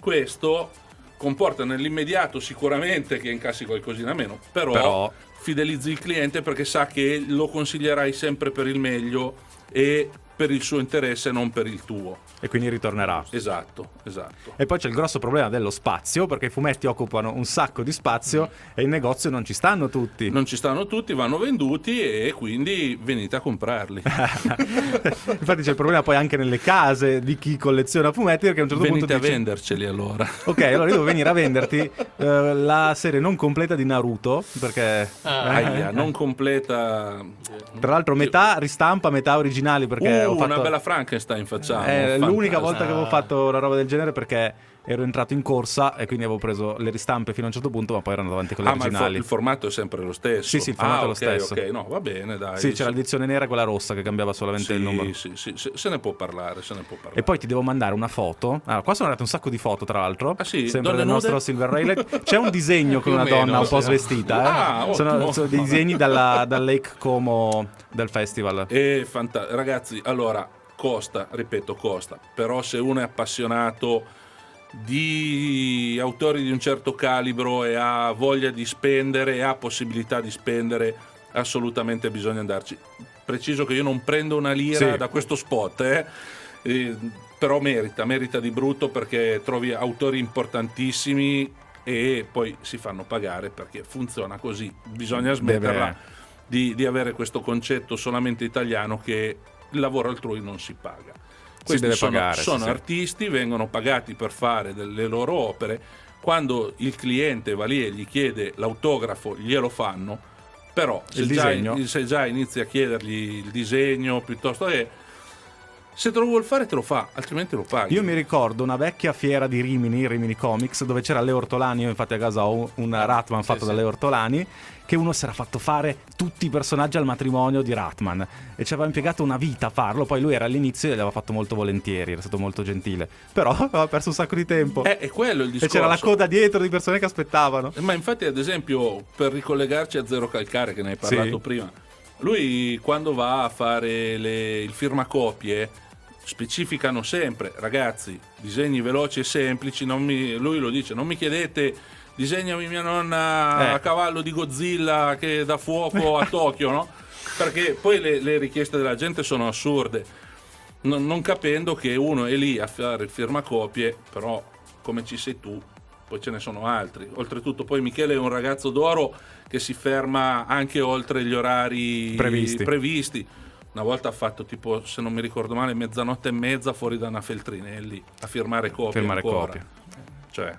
Questo comporta nell'immediato sicuramente che incassi qualcosina meno, però, Però- fidelizzi il cliente perché sa che lo consiglierai sempre per il meglio e per il suo interesse, non per il tuo. E quindi ritornerà. Esatto, esatto. E poi c'è il grosso problema dello spazio, perché i fumetti occupano un sacco di spazio e in negozio non ci stanno tutti. Non ci stanno tutti, vanno venduti e quindi venite a comprarli. Infatti c'è il problema poi anche nelle case di chi colleziona fumetti, perché a un certo venite punto a dice, venderceli allora. Ok, allora io devo venire a venderti eh, la serie non completa di Naruto, perché Ah. Aia, non completa. tra l'altro metà ristampa, metà originali, perché Uh, fatto... una bella Frankenstein facciamo. È l'unica volta che avevo fatto una roba del genere perché ero entrato in corsa e quindi avevo preso le ristampe fino a un certo punto, ma poi ero andato avanti con le Ah, ma il, fo- originali. il formato è sempre lo stesso. Sì, sì, il formato Ah, è lo ok, stesso. Ok, no, va bene, dai. Sì, c'era l'edizione nera e quella rossa che cambiava solamente Sì, il numero. sì, sì, sì, se ne può parlare, se ne può parlare. E poi ti devo mandare una foto. Allora, qua sono arrivate un sacco di foto, tra l'altro. Ah, sì? Sempre del nude? nostro Silver Raylet. C'è un disegno con una meno, donna un po' sì. svestita. eh. Ah, sono, sono dei disegni dalla- dal Lake Como del festival. È fanta- ragazzi, allora costa, ripeto, costa, però se uno è appassionato di autori di un certo calibro e ha voglia di spendere e ha possibilità di spendere, assolutamente bisogna andarci. Preciso che io non prendo una lira Sì. da questo spot, eh. Eh, però merita, merita di brutto perché trovi autori importantissimi e poi si fanno pagare perché funziona così. Bisogna smetterla di, di avere questo concetto solamente italiano che il lavoro altrui non si paga. Questi deve sono, pagare, sì, sono sì. artisti, vengono pagati per fare delle loro opere. Quando il cliente va lì e gli chiede l'autografo, glielo fanno, però se, Il già, disegno? se già inizi a chiedergli il disegno piuttosto che se te lo vuol fare te lo fa, altrimenti lo paghi. Io mi ricordo una vecchia fiera di Rimini, Rimini Comics, dove c'era Leo Ortolani. Io, infatti, a casa ho un Ratman fatto sì. da Leo Ortolani. Che uno si era fatto fare tutti i personaggi al matrimonio di Ratman. E ci aveva impiegato una vita a farlo. Poi lui era all'inizio e l'aveva fatto molto volentieri, era stato molto gentile. Però aveva perso un sacco di tempo. Eh, è quello il e discorso. c'era la coda dietro di persone che aspettavano. Ma infatti, ad esempio, per ricollegarci a Zero Calcare, che ne hai parlato Sì. prima, lui quando va a fare le- il firmacopie specificano sempre, ragazzi, disegni veloci e semplici, non mi- lui lo dice, non mi chiedete disegnami mia nonna Eh. a cavallo di Godzilla che dà fuoco a Tokyo, no? Perché poi le, le richieste della gente sono assurde, non, non capendo che uno è lì a fare il firmacopie, però come ci sei tu, poi ce ne sono altri. Oltretutto poi Michele è un ragazzo d'oro che si ferma anche oltre gli orari Previsti. previsti. Una volta ha fatto tipo, se non mi ricordo male, mezzanotte e mezza fuori da una Feltrinelli a firmare copie. Firmare copie. Cioè,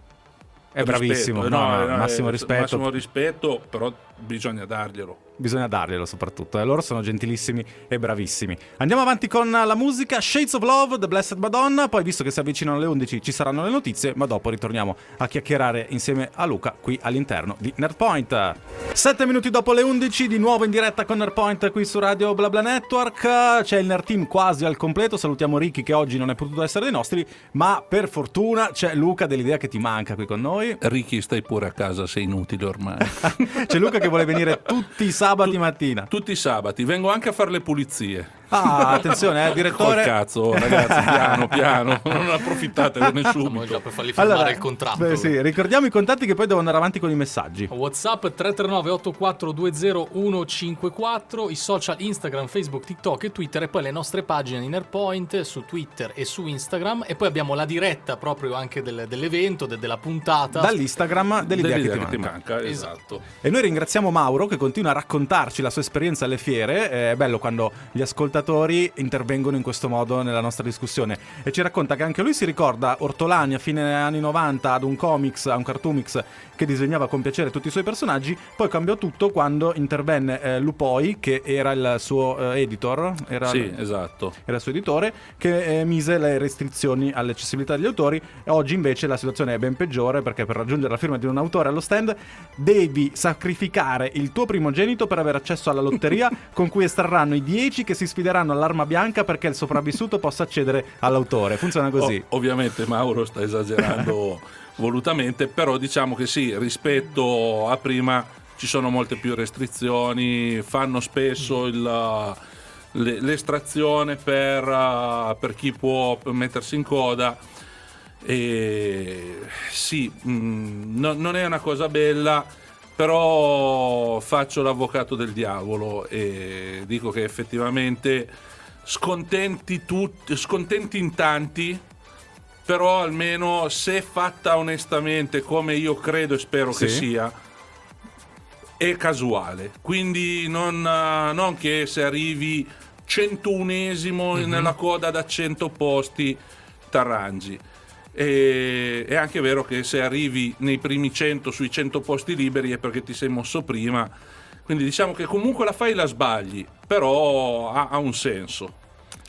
È bravissimo. rispetto, no, no, no, no, massimo eh, rispetto. Massimo rispetto, però bisogna darglielo. Bisogna darglielo soprattutto. E loro sono gentilissimi e bravissimi. Andiamo avanti con la musica Shades of Love, The Blessed Madonna. Poi, visto che si avvicinano le 11, ci saranno le notizie. Ma dopo ritorniamo a chiacchierare insieme a Luca qui all'interno di Nerdpoint. Sette minuti dopo le 11, di nuovo in diretta con Nerdpoint qui su Radio BlaBla Network. C'è il Nerd Team quasi al completo. Salutiamo Ricky che oggi non è potuto essere dei nostri. Ma per fortuna c'è Luca dell'idea che ti manca qui con noi. Ricky, stai pure a casa, sei inutile ormai. C'è Luca che vuole venire tutti i sabati mattina. Tutti i sabati, vengo anche a fare le pulizie. Ah, attenzione, eh, Col direttore. cazzo, ragazzi, piano, piano, non approfittate Stiamo nessuno. già per fargli firmare Allora, il contratto. beh, sì, ricordiamo i contatti che poi devono andare avanti con i messaggi. WhatsApp 339 8420 154, i social Instagram, Facebook, TikTok e Twitter e poi le nostre pagine Inner Point su Twitter e su Instagram e poi abbiamo la diretta proprio anche del- dell'evento, de- della puntata. Dall'Instagram dell'idea, Dell'idea che ti manca. esatto. E noi ringraziamo Mauro che continua a raccontarci la sua esperienza alle fiere. È bello quando gli ascoltatori intervengono in questo modo nella nostra discussione. E ci racconta che anche lui si ricorda Ortolani a fine anni 90 ad un comics, a un cartoomix che disegnava con piacere tutti i suoi personaggi. Poi cambiò tutto quando intervenne eh, Lupoi, che era il suo eh, editor. Era Sì, esatto. era il suo editore, che eh, mise le restrizioni all'accessibilità degli autori. Oggi invece la situazione è ben peggiore perché per raggiungere la firma di un autore allo stand devi sacrificare il tuo primogenito per avere accesso alla lotteria con cui estrarranno i 10 che si sfideranno all'arma bianca perché il sopravvissuto possa accedere all'autore. Funziona così. O- ovviamente Mauro sta esagerando volutamente, però diciamo che sì, rispetto a prima ci sono molte più restrizioni, fanno spesso il- le- l'estrazione per, uh, per chi può mettersi in coda. E sì, mm, no- non è una cosa bella, però faccio l'avvocato del diavolo e dico che effettivamente scontenti tutti, scontenti in tanti, però almeno se fatta onestamente come io credo e spero che Sì. sia, è casuale. Quindi non, eh, non che se arrivi 101esimo nella coda da 100 posti t'arrangi. E, è anche vero che se arrivi nei primi 100 sui 100 posti liberi è perché ti sei mosso prima. Quindi diciamo che comunque la fai e la sbagli, però ha, ha un senso.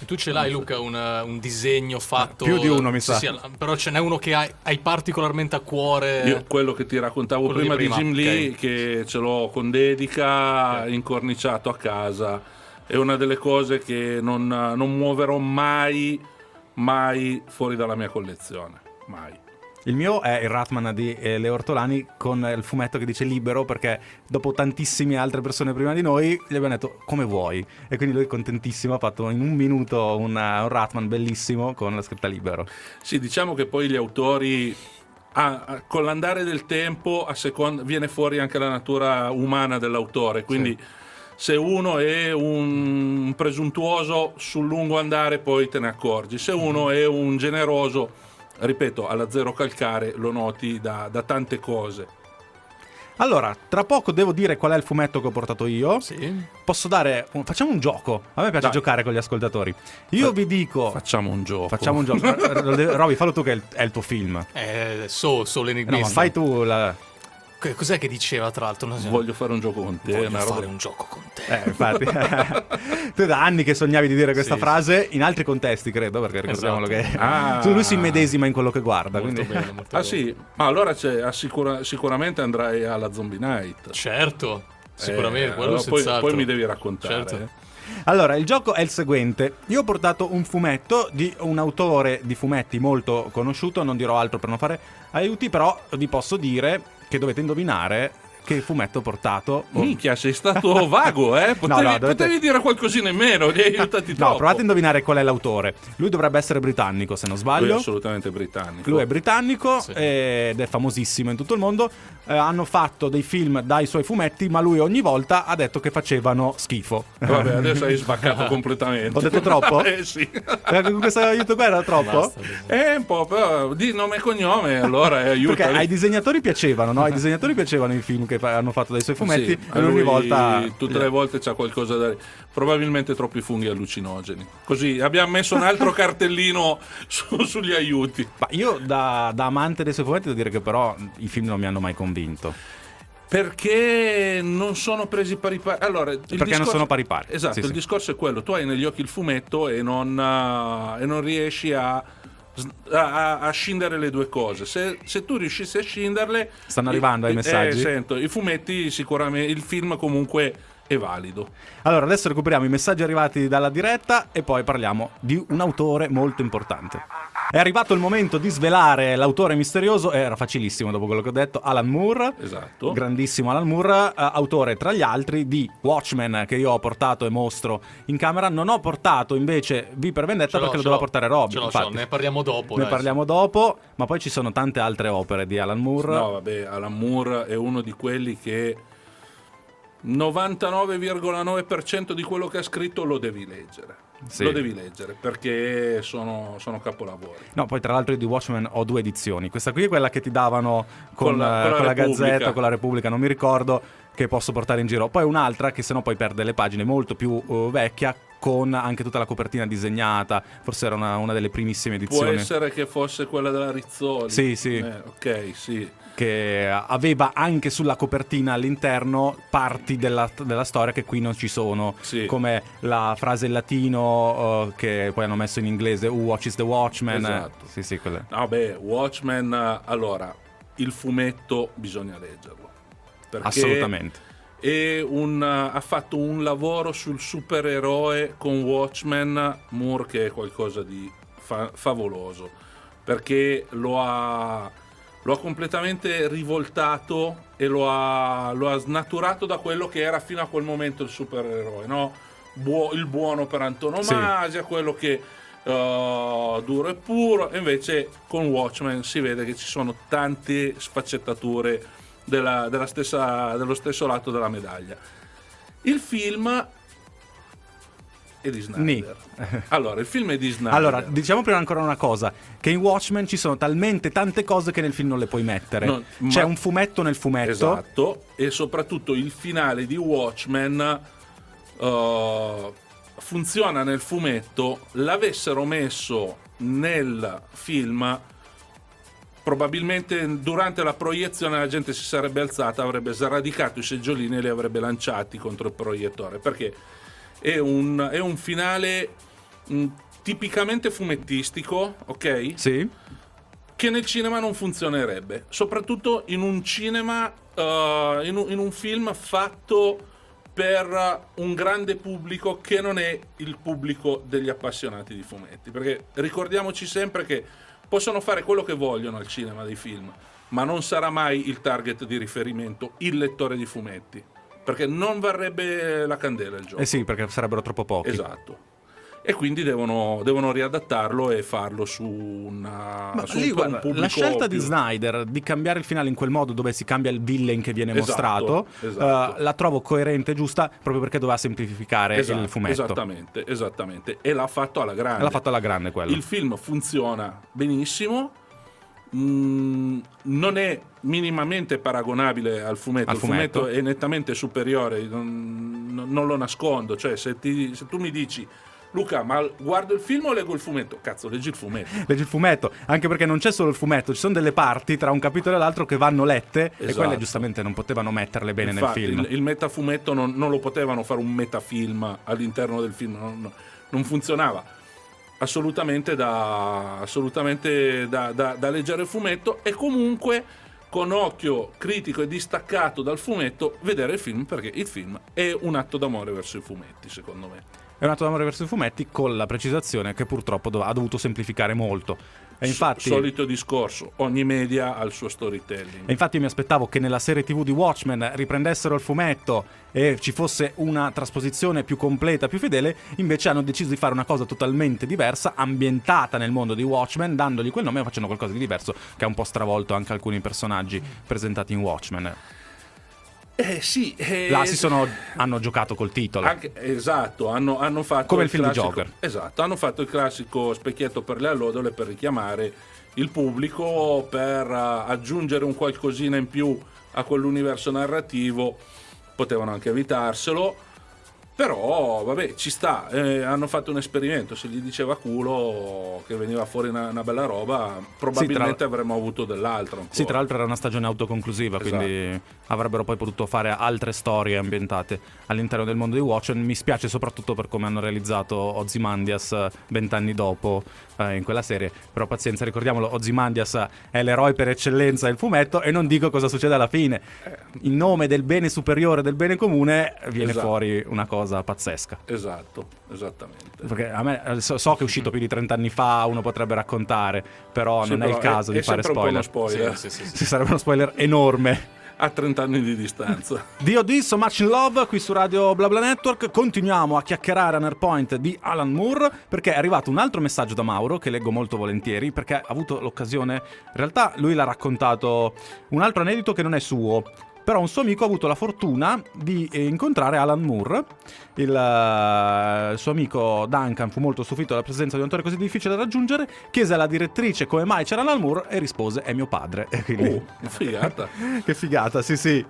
Tu ce l'hai Luca un, eh, un disegno fatto... Più di uno, mi Sì, sa. sì, però ce n'è uno che hai, hai particolarmente a cuore. Io quello che ti raccontavo Quello prima di di, prima, Jim Lee, ok. che ce l'ho con dedica, Ok. incorniciato a casa, è una delle cose che non, non muoverò mai, mai fuori dalla mia collezione. Mai. Il mio è il Ratman di eh, Leo Ortolani con il fumetto che dice libero perché dopo tantissime altre persone prima di noi gli abbiamo detto come vuoi e quindi lui contentissimo ha fatto in un minuto una- un Ratman bellissimo con la scritta libero. Sì, diciamo che poi gli autori, ah, con l'andare del tempo, a seconda, viene fuori anche la natura umana dell'autore. Quindi, se uno è un presuntuoso sul lungo andare, poi te ne accorgi. Se uno è un generoso, ripeto, alla zero calcare lo noti da, da tante cose. Allora, tra poco devo dire qual è il fumetto che ho portato io. Sì. Posso dare. facciamo un gioco. A me piace Dai. giocare con gli ascoltatori. Io Fa- vi dico. Facciamo un gioco. Facciamo un gioco. Roby, fallo tu che è il, è il tuo film. Eh, so, so No, l'enigmista. ma fai tu la. Che- Cos'è che diceva tra l'altro? So. Voglio fare un gioco con te. Voglio una fare roba- un gioco con te. Eh, infatti. tu da anni che sognavi di dire questa Sì, frase in altri contesti, credo, perché ricordiamolo Esatto. che Ah. tu lui si immedesima in quello che guarda. molto quindi- bene, molto Ah bene. sì? Ma allora c'è, assicura- sicuramente andrai alla Zombie Night. Certo, sicuramente, Eh, quello allora poi, poi mi devi raccontare. Certo. eh. Allora, il gioco è il seguente. Io ho portato un fumetto di un autore di fumetti molto conosciuto, non dirò altro per non fare aiuti, però vi posso dire che dovete indovinare che fumetto ho portato. Oh. Minchia, sei stato vago, eh? Potevi, no, dovete- potevi dire qualcosina in meno, li hai aiutati No, troppo. provate a indovinare qual è l'autore. Lui dovrebbe essere britannico, se non Lui è sbaglio. assolutamente britannico. Lui è britannico Sì. ed è famosissimo in tutto il mondo. Eh, hanno fatto dei film dai suoi fumetti, ma lui ogni volta ha detto che facevano schifo. Vabbè, adesso hai sbaccato completamente. Ho detto troppo? eh sì. Eh, Con questo aiuto qua era troppo? Basta. Eh, un po', però di nome e cognome, allora eh, aiuta. Perché ai disegnatori piacevano, no? Ai disegnatori piacevano i film che fa- hanno fatto dai suoi fumetti Sì, e ogni volta... tutte le volte c'ha qualcosa da probabilmente troppi funghi allucinogeni così abbiamo messo un altro cartellino su- sugli aiuti Ma io da, da amante dei suoi fumetti devo dire che però i film non mi hanno mai convinto. perché non sono presi pari pari allora Perché non discorso- sono pari pari. esatto Sì, il sì. discorso è quello tu hai negli occhi il fumetto e non, eh, e non riesci a a, a scindere le due cose se, se tu riuscissi a scinderle Stanno arrivando ai eh, messaggi? sento i fumetti sicuramente il film comunque è valido. Allora, adesso recuperiamo i messaggi arrivati dalla diretta e poi parliamo di un autore molto importante. È arrivato il momento di svelare l'autore misterioso, era facilissimo dopo quello che ho detto, Alan Moore. Esatto. Grandissimo Alan Moore, eh, autore tra gli altri di Watchmen che io ho portato e mostro in camera. Non ho portato invece V per Vendetta Ce perché lo ce doveva portare Rob. Ce l'ho, ce l'ho, infatti. ne parliamo dopo. Ne dai. parliamo dopo, ma poi ci sono tante altre opere di Alan Moore. No, vabbè, Alan Moore è uno di quelli che 99,9% di quello che ha scritto lo devi leggere. Sì. Lo devi leggere perché sono, sono capolavori. No, poi tra l'altro io di Watchmen ho due edizioni. Questa qui è quella che ti davano con, Con la- con la con la. Gazzetta, con la Repubblica, non mi ricordo, che posso portare in giro. Poi un'altra che sennò poi perde le pagine, molto più eh, vecchia, con anche tutta la copertina disegnata. Forse era una, una delle primissime Può edizioni. essere che fosse quella della Rizzoli. Sì, sì. Eh, ok, sì. Che aveva anche sulla copertina all'interno parti della, della storia che qui non ci sono. Sì. Come la frase in latino eh, che poi hanno messo in inglese Who watches the Watchmen. Esatto. Sì, sì, quelle. No, beh, Watchmen, eh, allora, il fumetto bisogna leggerlo. Assolutamente. è un, eh, ha fatto un lavoro sul supereroe con Watchmen Moore che è qualcosa di fa- favoloso. Perché lo ha, lo ha completamente rivoltato e lo ha, lo ha snaturato da quello che era fino a quel momento il supereroe, no? Buo- il buono per antonomasia, quello che uh, duro e puro. E invece con Watchmen si vede che ci sono tante sfaccettature della- della stessa- dello stesso lato della medaglia. Il film è di Snyder. Allora, il film è di Snyder. Allora, diciamo prima ancora una cosa: che in Watchmen ci sono talmente tante cose che nel film non le puoi mettere. No, C'è ma- un fumetto nel fumetto. Esatto, e soprattutto il finale di Watchmen uh, funziona nel fumetto. L'avessero messo nel film, probabilmente durante la proiezione la gente si sarebbe alzata, avrebbe sradicato i seggiolini e li avrebbe lanciati contro il proiettore. Perché è un, è un finale mh, tipicamente fumettistico, ok? Sì. che nel cinema non funzionerebbe, soprattutto in un cinema, eh, in, un, in un film fatto per un grande pubblico che non è il pubblico degli appassionati di fumetti. Perché ricordiamoci sempre che possono fare quello che vogliono al cinema dei film, ma non sarà mai il target di riferimento il lettore di fumetti. Perché non varrebbe la candela il gioco. Eh sì, perché sarebbero troppo pochi. Esatto. E quindi devono, devono riadattarlo e farlo su, una, Ma su lì, un, guarda, la scelta di più- Snyder di cambiare il finale in quel modo dove si cambia il villain che viene Esatto, mostrato, esatto. eh, la trovo coerente e giusta proprio perché doveva semplificare Esatto, il fumetto. Esattamente, esattamente. E l'ha fatto alla grande. L'ha fatto alla grande quello. Il film funziona benissimo. Mm, non è minimamente paragonabile al fumetto. Al il fumetto. fumetto. è nettamente superiore, non, non- lo nascondo. Cioè, se, ti- se tu mi dici, Luca, ma guardo il film o leggo il fumetto? Cazzo, leggi il fumetto. Leggi il fumetto, anche perché non c'è solo il fumetto, ci sono delle parti tra un capitolo e l'altro che vanno lette e Esatto. quelle giustamente non potevano metterle bene Infatti, nel film. Il, il metafumetto non, non lo potevano fare un metafilm all'interno del film, non- non funzionava. Assolutamente, da, assolutamente da, da- da leggere il fumetto e comunque con occhio critico e distaccato dal fumetto vedere il film perché il film è un atto d'amore verso i fumetti, secondo me. È un atto d'amore verso i fumetti con la precisazione che purtroppo ha dovuto semplificare molto. E infatti, Solito discorso, ogni media ha il suo storytelling. e infatti io mi aspettavo che nella serie TV di Watchmen riprendessero il fumetto e ci fosse una trasposizione più completa, più fedele, invece hanno deciso di fare una cosa totalmente diversa, ambientata nel mondo di Watchmen, dandogli quel nome e facendo qualcosa di diverso che ha un po' stravolto anche alcuni personaggi presentati in Watchmen. Eh sì, eh, Là si sono, hanno giocato col titolo. Anche- esatto, hanno, hanno fatto Come il film di classico- Joker. Esatto, hanno fatto il classico specchietto per le allodole per richiamare il pubblico, per eh, aggiungere un qualcosina in più a quell'universo narrativo. Potevano anche evitarselo. Però, vabbè, ci sta. Eh, hanno fatto un esperimento. Se gli diceva culo che veniva fuori una, una bella roba, probabilmente Sì, tra- avremmo avuto dell'altro. ancora. Sì, tra l'altro era una stagione autoconclusiva, Esatto. quindi avrebbero poi potuto fare altre storie ambientate all'interno del mondo di Watchmen. Mi spiace soprattutto per come hanno realizzato Ozymandias eh, vent'anni dopo eh, in quella serie. Però pazienza, ricordiamolo, Ozymandias è l'eroe per eccellenza del fumetto e non dico cosa succede alla fine. In nome del bene superiore, del bene comune, viene Esatto. fuori una cosa pazzesca. Esatto, esattamente. Perché a me eh, so, so che è uscito più di 30 anni fa, uno potrebbe raccontare, però Sì, non è però il caso è- di è fare spoiler. spoiler. Sì, sì, sì, sì. Sarebbe uno spoiler enorme. A 30 anni di distanza. DOD, So Much in Love, qui su Radio BlaBla Network. Continuiamo a chiacchierare a Nerpoint di Alan Moore perché è arrivato un altro messaggio da Mauro che leggo molto volentieri perché ha avuto l'occasione. In realtà lui l'ha raccontato un altro aneddoto che non è suo. Però un suo amico ha avuto la fortuna di eh, incontrare Alan Moore. Il, il suo amico Duncan fu molto stupito dalla presenza di un attore così difficile da raggiungere. Chiese alla direttrice come mai c'era Alan Moore e rispose: È mio padre. E quindi- Uh, figata. che figata, sì, sì.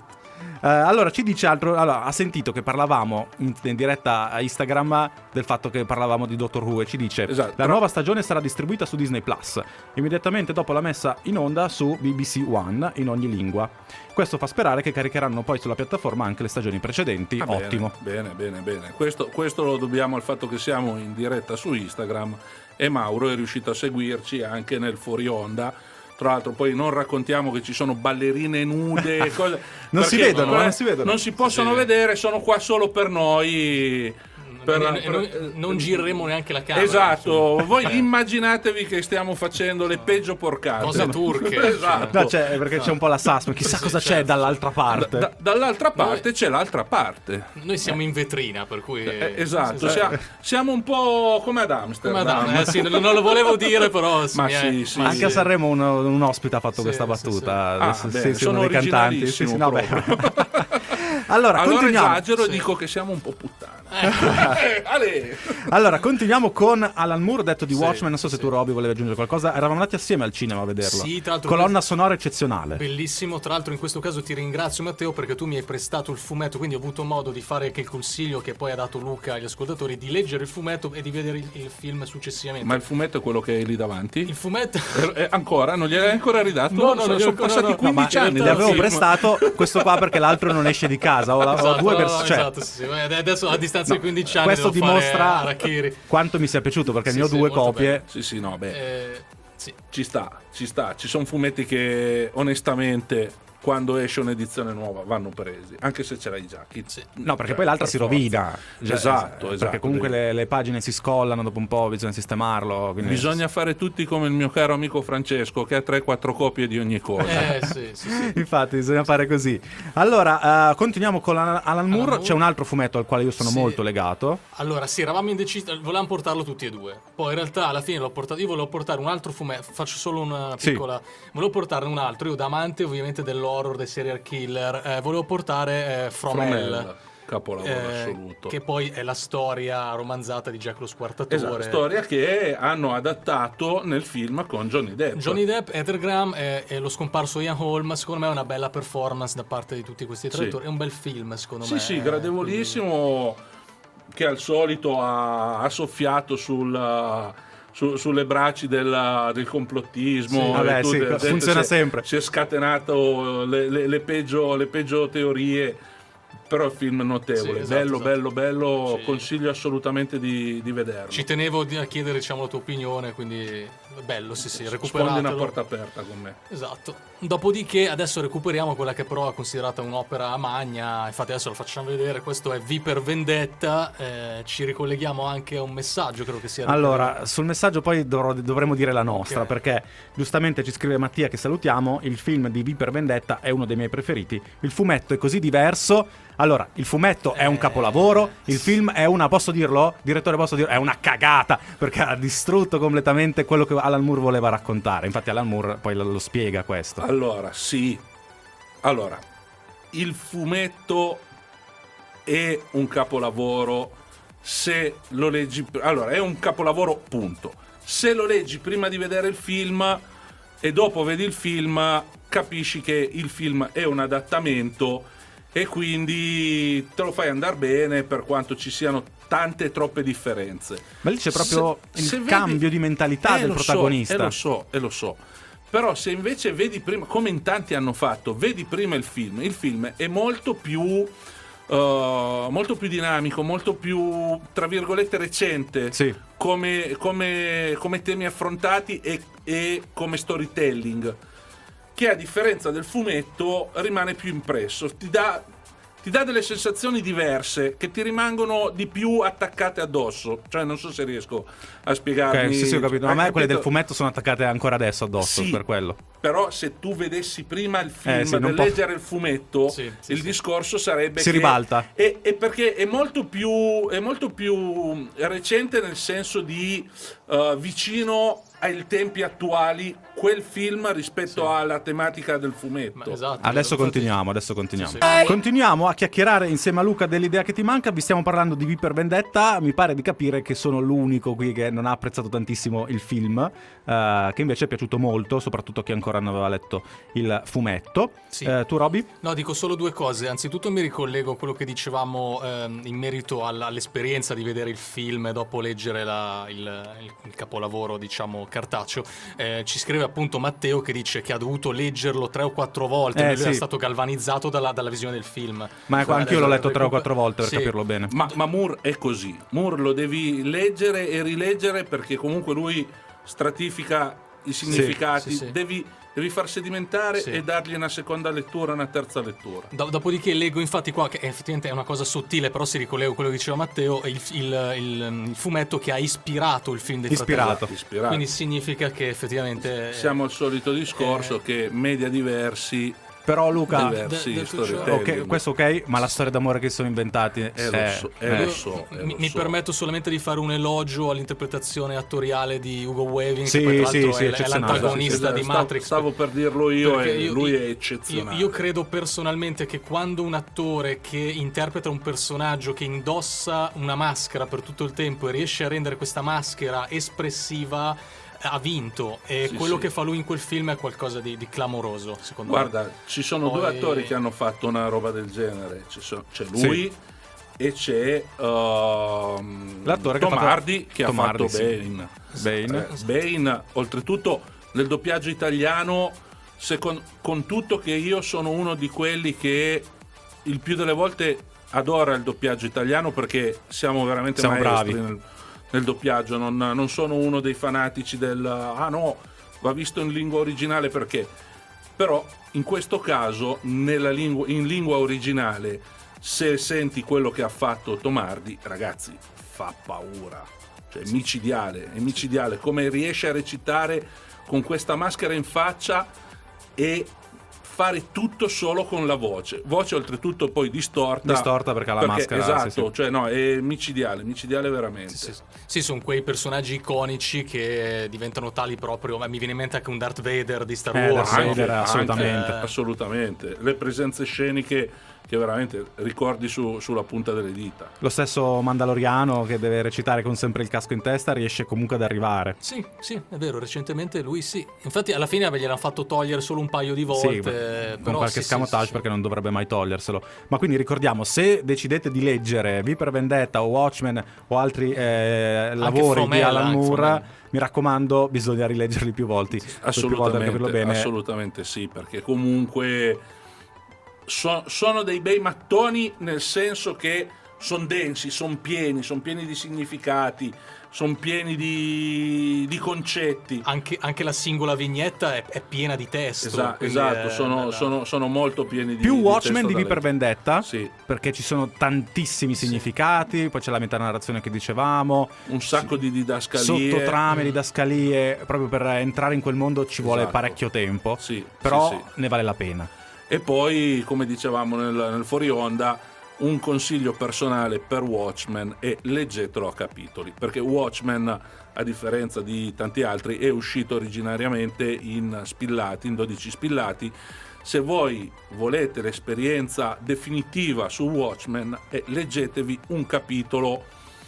Eh, allora, ci dice altro. Allora, ha sentito che parlavamo in, in diretta a Instagram del fatto che parlavamo di Doctor Who e ci dice: Esatto, La però- nuova stagione sarà distribuita su Disney Plus, immediatamente dopo la messa in onda su BBC One in ogni lingua. Questo fa sperare che caricheranno poi sulla piattaforma anche le stagioni precedenti. Ah, Ottimo. Bene, bene, bene. Questo, questo lo dobbiamo al fatto che siamo in diretta su Instagram e Mauro è riuscito a seguirci anche nel fuori onda. Tra l'altro, poi non raccontiamo che ci sono ballerine nude. cose, Non si vedono, non si vedono. Non si possono Sì. vedere, sono qua solo per noi. Per- noi per- non gireremo neanche la camera. Esatto, insomma. voi Eh, immaginatevi che stiamo facendo le peggio porcate. Cose turche. esatto. No, c'è, perché c'è un po' la suspense, chissà Sì, cosa c'è certo. dall'altra parte. Da- dall'altra parte c'è l'altra parte. Noi siamo in vetrina, per cui... Eh, esatto, sì, sì. siamo, siamo un po' come ad Come Amsterdam. Adam, eh, sì, non non lo volevo dire, però... Ma sì, sì. Anche a Sanremo un, un ospite ha fatto Sì, questa sì, battuta. sì. Ah, Sì, sì, sono dei cantanti. Sì, sì, no, beh. allora, Allora continuiamo. esagero e Sì. dico che siamo un po' puttane. Eh, Ale! Allora, continuiamo con Alan Moore, detto di Sì, Watchmen. Non so se sì. tu, Roby, volevi aggiungere qualcosa. Eravamo andati assieme al cinema a vederlo. Sì, tra l'altro Colonna questo- sonora eccezionale. Bellissimo, tra l'altro in questo caso ti ringrazio Matteo perché tu mi hai prestato il fumetto, quindi ho avuto modo di fare anche il consiglio che poi ha dato Luca agli ascoltatori di leggere il fumetto e di vedere il, il film successivamente. Ma il fumetto è quello che hai lì davanti? Il fumetto... Eh, eh, ancora? Non gliel'hai ancora ridato? No, no, sono, no, sono passati no, no. 15 No, anni. gli avevo prestato questo qua perché l'altro non esce di casa. Ho, la- ho Esatto, due no, vers- no, cioè, esatto, sì, sì. Adesso a distanza di 15 anni questo dimostra quanto mi sia piaciuto perché Sì, ne ho sì, due copie. bello. Sì, sì, no, beh. Eh, sì. Ci sta, ci sta. Ci sono fumetti che onestamente quando esce un'edizione nuova vanno presi, anche se ce l'hai già. Chi- Sì. No, perché cioè, poi l'altra per si forza. rovina. Cioè, Esatto, Perché esatto. comunque le, le pagine si scollano dopo un po', bisogna sistemarlo. quindi- Bisogna fare tutti come il mio caro amico Francesco che ha 3-4 copie di ogni cosa. Eh, sì, sì, sì. Infatti, bisogna fare così. Allora, eh, continuiamo con Alan Alan Moore. Moore. C'è un altro fumetto al quale io sono Sì. molto legato. Allora, sì, eravamo indecisi, volevamo portarlo tutti e due. Poi in realtà alla fine l'ho portato. Io volevo portare un altro fumetto. Faccio solo una Sì. piccola. Volevo portarne un altro. Io, da amante ovviamente dell'horror, dei serial killer, eh, volevo portare eh, From, From Hell. Hell, capolavoro eh, assoluto. Che poi è la storia romanzata di Jack lo Squartatore. Esatto, storia che hanno adattato nel film con Johnny Depp. Johnny Depp, Heather Graham e, e lo scomparso Ian Holm, secondo me è una bella performance da parte di tutti questi tre Sì. attori. È un bel film, secondo Sì, me. sì, gradevolissimo. Che al solito ha, ha soffiato sul, su- sulle braccia del, del complottismo. Sì. Vabbè, tu- sì, de- de- funziona si è- sempre. Si è scatenato le, le- le peggio, le peggio teorie. Però il film è notevole, Sì, esatto, bello, esatto. bello, bello. Sì. Consiglio assolutamente di, di vederlo. Ci tenevo a chiedere diciamo, la tua opinione, quindi bello, sì, sì, Sfondi recuperatelo. una porta aperta con me. Esatto. Dopodiché adesso recuperiamo quella che però è considerata un'opera magna, infatti adesso la facciamo vedere, questo è V per Vendetta, eh, ci ricolleghiamo anche a un messaggio, credo che sia... Allora, sul messaggio poi dovrò- dovremo dire la nostra, Ok. perché giustamente ci scrive Mattia che salutiamo, il film di V per Vendetta è uno dei miei preferiti, il fumetto è così diverso, allora, il fumetto è un Eh, capolavoro, il film è una, posso dirlo? Direttore, posso dirlo? È una cagata, perché ha distrutto completamente quello che Alan Moore voleva raccontare, infatti Alan Moore poi lo spiega questo. Allora, sì. Allora, il fumetto è un capolavoro se lo leggi... Allora, è un capolavoro, punto. Se lo leggi prima di vedere il film e dopo vedi il film, capisci che il film è un adattamento e quindi te lo fai andare bene per quanto ci siano tante troppe differenze. Ma lì c'è proprio Se- il se vedi- cambio di mentalità Eh, del lo so, protagonista. e lo so, e lo so. Però se invece vedi prima, come in tanti hanno fatto, vedi prima il film, il film è molto più... eh, molto più dinamico, molto più tra virgolette recente Sì. come, come- come temi affrontati e, e come storytelling che a differenza del fumetto rimane più impresso, ti dà, ti dà delle sensazioni diverse che ti rimangono di più attaccate addosso. Cioè, non so se riesco a spiegarmi. Ok, sì, sì, ho capito. Ma a me quelle del fumetto sono attaccate ancora adesso addosso Sì, per quello. Però se tu vedessi prima il film Eh, sì, per leggere il fumetto, Sì, sì, il sì. discorso sarebbe Si che ribalta. È, è perché è molto più, è molto più recente nel senso di eh, vicino ai tempi attuali quel film rispetto alla tematica del fumetto. Esatto. Adesso continuiamo, adesso continuiamo. Sì, sì. Continuiamo a chiacchierare insieme a Luca dell'idea che ti manca. Vi stiamo parlando di V per Vendetta. Mi pare di capire che sono l'unico qui che non ha apprezzato tantissimo il film, eh, che invece è piaciuto molto, soprattutto a chi ancora non aveva letto il fumetto. Sì. Eh, tu, Roby? No, dico solo due cose. Anzitutto mi ricollego a quello che dicevamo ehm, in merito alla- all'esperienza di vedere il film dopo leggere la- il, il- il capolavoro, diciamo, cartaceo. Eh, ci scrive appunto Matteo che dice che ha dovuto leggerlo tre o quattro volte, Eh, lui sì. è stato galvanizzato dalla, dalla visione del film. Ma ecco, anch'io l'ho letto tre o quattro volte per Sì. capirlo bene. Ma, ma Moore è così. Moore lo devi leggere e rileggere perché comunque lui stratifica i significati. sì, sì. Devi, devi far sedimentare Sì. e dargli una seconda lettura, una terza lettura. Do- Dopodiché leggo infatti qua, che effettivamente è una cosa sottile, però si ricollega a quello che diceva Matteo, il, il- il- il fumetto che ha ispirato il film dei Ispirato. fratelli. Ispirato. Quindi significa che effettivamente... Siamo al solito discorso Eh. che media diversi, Però, Luca, diversi de- de- storytelling. ok, questo ok, ma la storia d'amore che sono inventati Eh, lo è- so, eh, eh, lo so, eh, mi, lo mi so. permetto solamente di fare un elogio all'interpretazione attoriale di Ugo Weaving, Sì, che poi tra sì, l'altro sì, è, è eccezionale. l'antagonista Esatto, di stavo- Matrix. Stavo per dirlo io e io- lui è eccezionale. Io, io credo personalmente che quando un attore che interpreta un personaggio che indossa una maschera per tutto il tempo e riesce a rendere questa maschera espressiva eh, ha vinto e Sì, quello sì. che fa lui in quel film è qualcosa di, di clamoroso secondo me Guarda, ci sono Poi- due attori che hanno fatto una roba del genere. Sono- c'è lui e c'è ehm, L'attore che ha Tom fatto- Hardy che Tom ha fatto Hardy, sì. Bane. Bane. Eh, Bane, oltretutto nel doppiaggio italiano, secon- con tutto che io sono uno di quelli che il più delle volte adora il doppiaggio italiano perché siamo veramente Siamo maestri bravi. nel, nel doppiaggio, non, non sono uno dei fanatici del ah no, va visto in lingua originale perché? Però in questo caso nella lingua, in lingua originale se senti quello che ha fatto Tomardi ragazzi fa paura. Cioè è micidiale è micidiale. Come riesce a recitare con questa maschera in faccia e fare tutto solo con la voce voce oltretutto poi distorta Distorta perché ha la maschera, esatto sì, sì. cioè no è micidiale micidiale veramente Sì, sì, sì, sono quei personaggi iconici che diventano tali proprio. Ma mi viene in mente anche un Darth Vader di Star Eh, Wars. Darth no? Vader, assolutamente. anche, assolutamente. Le presenze sceniche che veramente ricordi su- sulla punta delle dita. Lo stesso Mandaloriano che deve recitare con sempre il casco in testa riesce comunque ad arrivare. Sì, sì, è vero, recentemente lui sì. Infatti alla fine gliel'hanno fatto togliere solo un paio di volte. Sì, però con qualche sì, scamotage sì, sì. perché non dovrebbe mai toglierselo. Ma quindi ricordiamo, se decidete di leggere V per Vendetta o Watchmen o altri eh, lavori di Alan Moore, mi raccomando, bisogna rileggerli più volte. più volte Assolutamente, capirlo bene. assolutamente sì, perché comunque so- sono dei bei mattoni nel senso che sono densi, sono pieni, sono pieni di significati, sono pieni di, di concetti. Anche, anche la singola vignetta è, è piena di testo. Esa- quindi esatto, è sono, sono- sono molto pieni di Più di Watchmen di V per. Vendetta, Sì, perché ci sono tantissimi significati, poi c'è la metanarrazione che dicevamo, un sacco di didascalie. sottotrame, didascalie, proprio per entrare in quel mondo ci vuole Esatto. parecchio tempo, Sì, però sì, sì. ne vale la pena. E poi, come dicevamo nel, nel fuori onda, un consiglio personale per Watchmen è leggetelo a capitoli, perché Watchmen, a differenza di tanti altri, è uscito originariamente in spillati, in 12 spillati. Se voi volete l'esperienza definitiva su Watchmen, eh, leggetevi un capitolo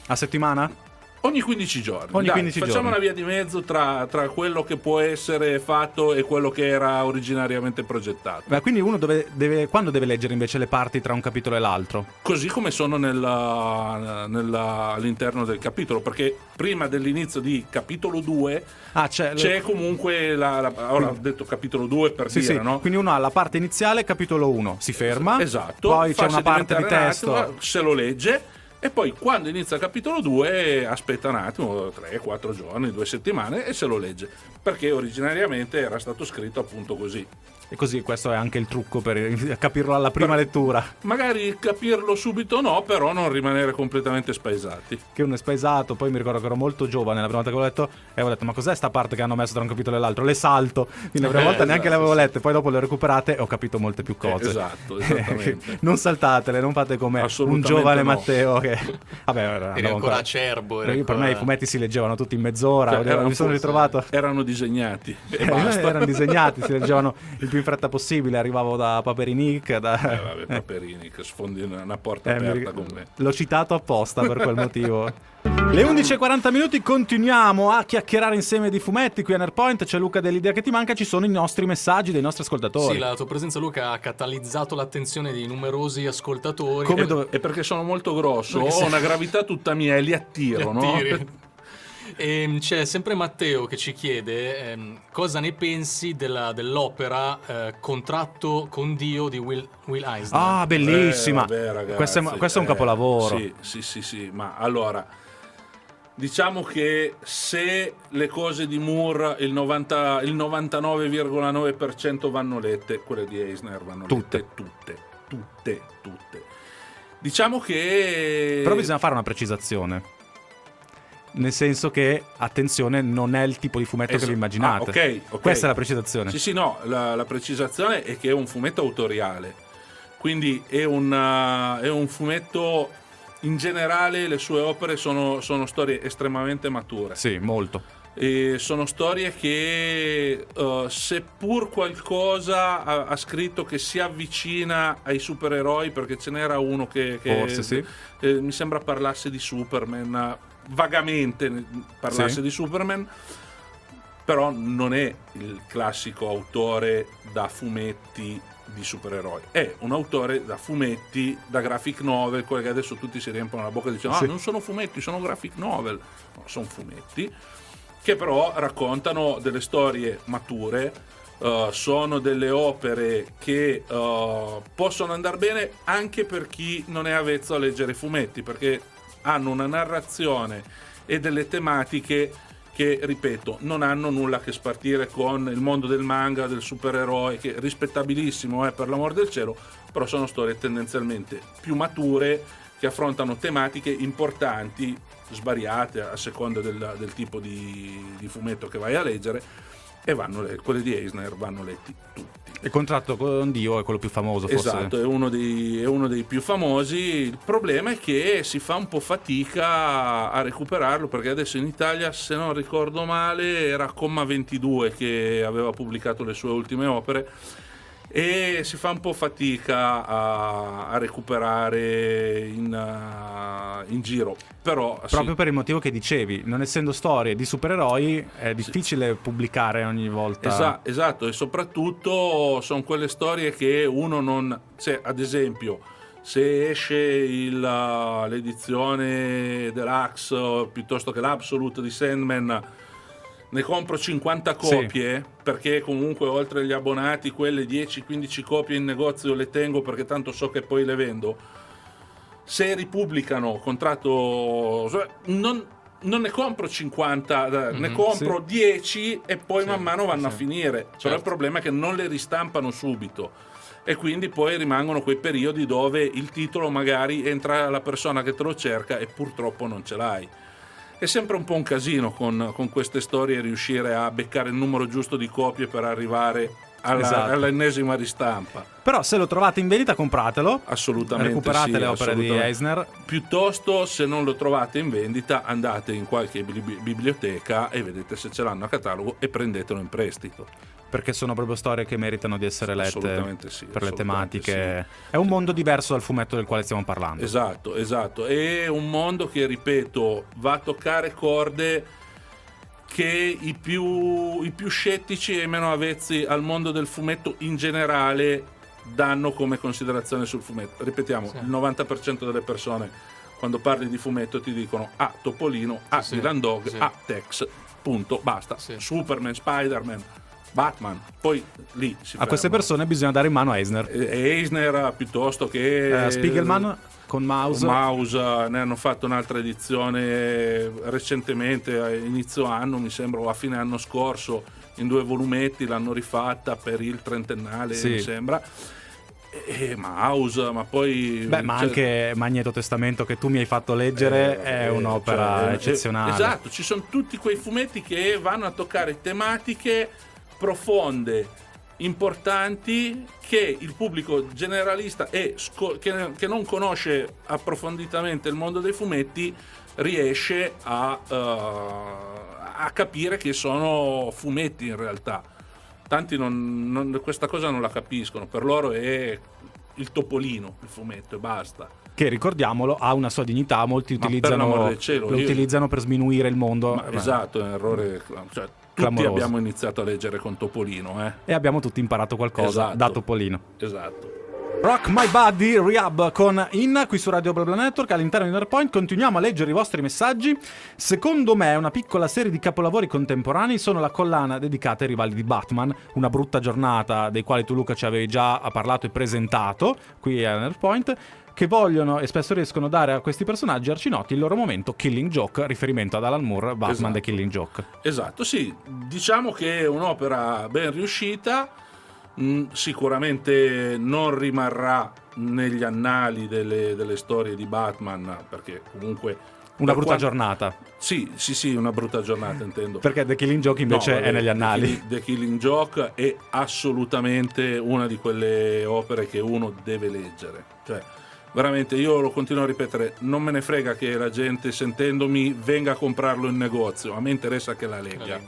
A settimana? Ogni 15 giorni. Ogni Dai, 15 facciamo giorni. una via di mezzo tra, tra quello che può essere fatto e quello che era originariamente progettato. Ma quindi uno dove deve, quando deve leggere invece le parti tra un capitolo e l'altro? Così come sono nella- nella- all'interno del capitolo, perché prima dell'inizio di capitolo 2 Ah, c'è, c'è comunque la, la- ora ho detto capitolo 2 per Sì, dire, sì. no? Quindi uno ha la parte iniziale, capitolo 1, si ferma. Esatto, Poi c'è una parte di testo. attimo, se lo legge e poi quando inizia il capitolo 2 aspetta un attimo, 3-4 giorni, 2 settimane e se lo legge, perché originariamente era stato scritto appunto così. E così questo è anche il trucco per capirlo alla prima lettura. Magari capirlo subito no, però non rimanere completamente spaesati. Che uno è spaesato, poi mi ricordo che ero molto giovane la prima volta che l'ho letto e ho detto ma cos'è sta parte che hanno messo tra un capitolo e l'altro? Le salto. Quindi la prima Eh, volta neanche le esatto, avevo lette, poi dopo le ho recuperate e ho capito molte più cose. Eh, esatto, esattamente. non saltatele, non fate come un giovane no. Matteo che... Vabbè, andavo ancora ancora- acerbo. eri Io per ancora- me i fumetti si leggevano tutti in mezz'ora, Cioè, mi sono ritrovato... Erano disegnati e Eh, basta. erano disegnati, si leggevano il più in fretta possibile. Arrivavo da Paperinic. Da... Eh, vabbè, Paperini che sfondi una porta Eh, aperta ric- con me. L'ho citato apposta per quel motivo. Le 11.40 minuti continuiamo a chiacchierare insieme di fumetti qui a Nerpoint. C'è Luca dell'idea che ti manca. Ci sono i nostri messaggi dei nostri ascoltatori. Sì, la tua presenza, Luca, ha catalizzato l'attenzione di numerosi ascoltatori. Come E, dove- e perché sono molto grosso, Perché ho sei- una gravità tutta mia e li attiro, Li no? E c'è sempre Matteo che ci chiede ehm, cosa ne pensi della- dell'opera eh, Contratto con Dio di Will, Will Eisner. Ah, bellissima. Eh, vabbè, ragazzi, questo, è, questo è un eh, capolavoro. Sì, sì, sì, sì, ma allora diciamo che se le cose di Moore il, 90 il 99,9% vanno lette, quelle di Eisner vanno Tutte. lette tutte, tutte, tutte. Diciamo che Però bisogna fare una precisazione. Nel senso che, attenzione, non è il tipo di fumetto che Esatto. vi immaginate. Ah, ok, ok. Questa è la precisazione. Sì, sì, no, la, la precisazione è che è un fumetto autoriale, quindi è un, uh, è un fumetto, in generale le sue opere sono, sono storie estremamente mature, Sì, molto. e sono storie che uh, seppur qualcosa ha, ha scritto che si avvicina ai supereroi, perché ce n'era uno che, che- Forse sì. eh, mi sembra parlasse di Superman, vagamente parlasse Sì. di Superman, però non è il classico autore da fumetti di supereroi, è un autore da fumetti, da graphic novel, quelli che adesso tutti si riempiono la bocca dicendo Sì. ah non sono fumetti, sono graphic novel, no, sono fumetti che però raccontano delle storie mature, eh, sono delle opere che eh, possono andare bene anche per chi non è avvezzo a leggere fumetti, perché hanno una narrazione e delle tematiche che, ripeto, non hanno nulla a che spartire con il mondo del manga, del supereroe, che è rispettabilissimo, eh, per l'amor del cielo, però sono storie tendenzialmente più mature che affrontano tematiche importanti, svariate a seconda del, del tipo di, di fumetto che vai a leggere, e vanno le- quelle di Eisner vanno letti tutti. Il contratto con Dio è quello più famoso, forse. Esatto, è uno, dei, è uno dei più famosi. Il problema è che si fa un po' fatica a recuperarlo perché adesso in Italia, se non ricordo male, era Comma 22 che aveva pubblicato le sue ultime opere e si fa un po' fatica a, a recuperare in, uh, in giro. Però sì, Proprio per il motivo che dicevi, non essendo storie di supereroi, è difficile pubblicare ogni volta. Esa- esatto, e soprattutto sono quelle storie che uno non... Cioè, ad esempio, se esce il, uh, l'edizione deluxe piuttosto che l'Absolute di Sandman, ne compro 50 Sì. copie perché comunque oltre agli abbonati quelle 10-15 copie in negozio le tengo perché tanto so che poi le vendo. Se ripubblicano contratto... Non, non ne compro 50, eh, ne Mhm, compro 10 e poi Sì, man mano vanno a sì. finire. Però il Certo. problema è che non le ristampano subito e quindi poi rimangono quei periodi dove il titolo magari entra la persona che te lo cerca e purtroppo non ce l'hai. È sempre un po' un casino con, con queste storie riuscire a beccare il numero giusto di copie per arrivare alla- Esatto. all'ennesima ristampa. Però se lo trovate in vendita compratelo. Assolutamente Recuperate sì, le opere di. Eisner. Piuttosto, se non lo trovate in vendita, andate in qualche bibli- biblioteca e vedete se ce l'hanno a catalogo e prendetelo in prestito. Perché sono proprio storie che meritano di essere lette sì, per le tematiche. È un mondo diverso dal fumetto del quale stiamo parlando. Esatto, esatto. È un mondo che, ripeto, va a toccare corde che i più, i più scettici e meno avvezzi al mondo del fumetto in generale danno come considerazione sul fumetto. Ripetiamo, Sì. il 90% delle persone quando parli di fumetto ti dicono ah Topolino, ah Sì, Dylan Dog, sì. ah Tex, punto, basta. Sì. Superman, Spider-Man, Batman, poi lì si A queste ferma. persone bisogna dare in mano a Eisner. Eisner piuttosto che Eh, Spiegelman con Mouse. Mouse ne hanno fatto un'altra edizione recentemente, a inizio anno, mi sembra, o a fine anno scorso, in due volumetti, l'hanno rifatta per il trentennale, Sì. mi sembra. E, Mouse, ma poi... Beh, ma cioè, anche Magneto Testamento che tu mi hai fatto leggere eh, è un'opera cioè, eh, eccezionale. Esatto, ci sono tutti quei fumetti che vanno a toccare tematiche profonde, importanti, che il pubblico generalista e sco- che, che non conosce approfonditamente il mondo dei fumetti riesce a, eh, a capire che sono fumetti in realtà. Tanti non- non- questa cosa non la capiscono, per loro è il topolino il fumetto e basta. Che ricordiamolo ha una sua dignità, molti per utilizzano, del cielo, lo io- utilizzano per sminuire il mondo. Ma esatto, è un errore. Cioè, Clamoroso. abbiamo iniziato a leggere con Topolino, eh? E abbiamo tutti imparato qualcosa Esatto. da Topolino. Esatto. Rock My Body Rehab con In qui su Radio BlaBla Network all'interno di Nerdpoint continuiamo a leggere i vostri messaggi secondo me una piccola serie di capolavori contemporanei sono la collana dedicata ai rivali di Batman una brutta giornata dei quali tu Luca ci avevi già parlato e presentato qui a Nerdpoint che vogliono e spesso riescono a dare a questi personaggi arcinoti il loro momento Killing Joke riferimento ad Alan Moore Batman Esatto. The Killing Joke Esatto, sì, diciamo che è un'opera ben riuscita, mh, sicuramente non rimarrà negli annali delle, delle storie di Batman, perché comunque... una brutta quanto- giornata Sì, sì, sì, una brutta giornata intendo. perché The Killing Joke invece No, è negli annali The Killing Joke è assolutamente una di quelle opere che uno deve leggere. Cioè, veramente, io lo continuo a ripetere, non me ne frega che la gente sentendomi venga a comprarlo in negozio, a me interessa che la legga. legga.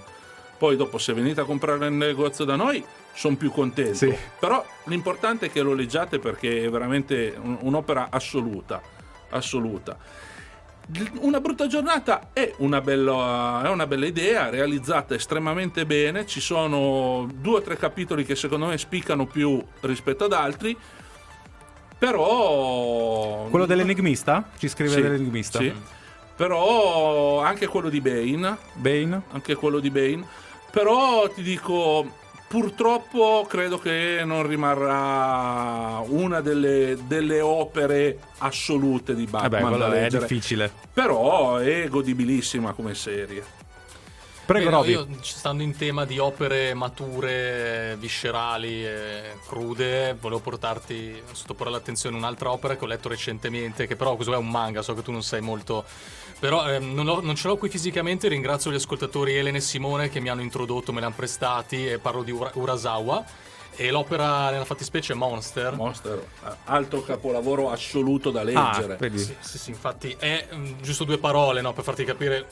Poi dopo se venite a comprarlo in negozio da noi sono più contento. Sì. Però l'importante è che lo leggiate perché è veramente un- un'opera assoluta, assoluta. Una brutta giornata è una, bella, è una bella idea, realizzata estremamente bene. Ci sono due o tre capitoli che secondo me spiccano più rispetto ad altri. Però. quello dell'enigmista? ci scrive Sì, dell'enigmista sì. Però anche quello di Bane. Bane Anche quello di Bane. Però ti dico. Purtroppo credo che non rimarrà una delle, delle opere assolute di Vabbè, Batman quello da è difficile. Però è godibilissima come serie. Prego, Roby. io stando in tema di opere mature, viscerali e crude, volevo portarti sottoporre all'attenzione un'altra opera che ho letto recentemente, che però questo è un manga, so che tu non sei molto... Però ehm, non, non ce l'ho qui fisicamente, ringrazio gli ascoltatori Elena e Simone che mi hanno introdotto, me li hanno prestati e parlo di Ura- Urasawa. E l'opera nella fattispecie è Monster. Monster, eh, altro capolavoro assoluto da Ah, leggere. vedi. Sì, sì, sì, infatti è mm, giusto due parole no, per farti capire.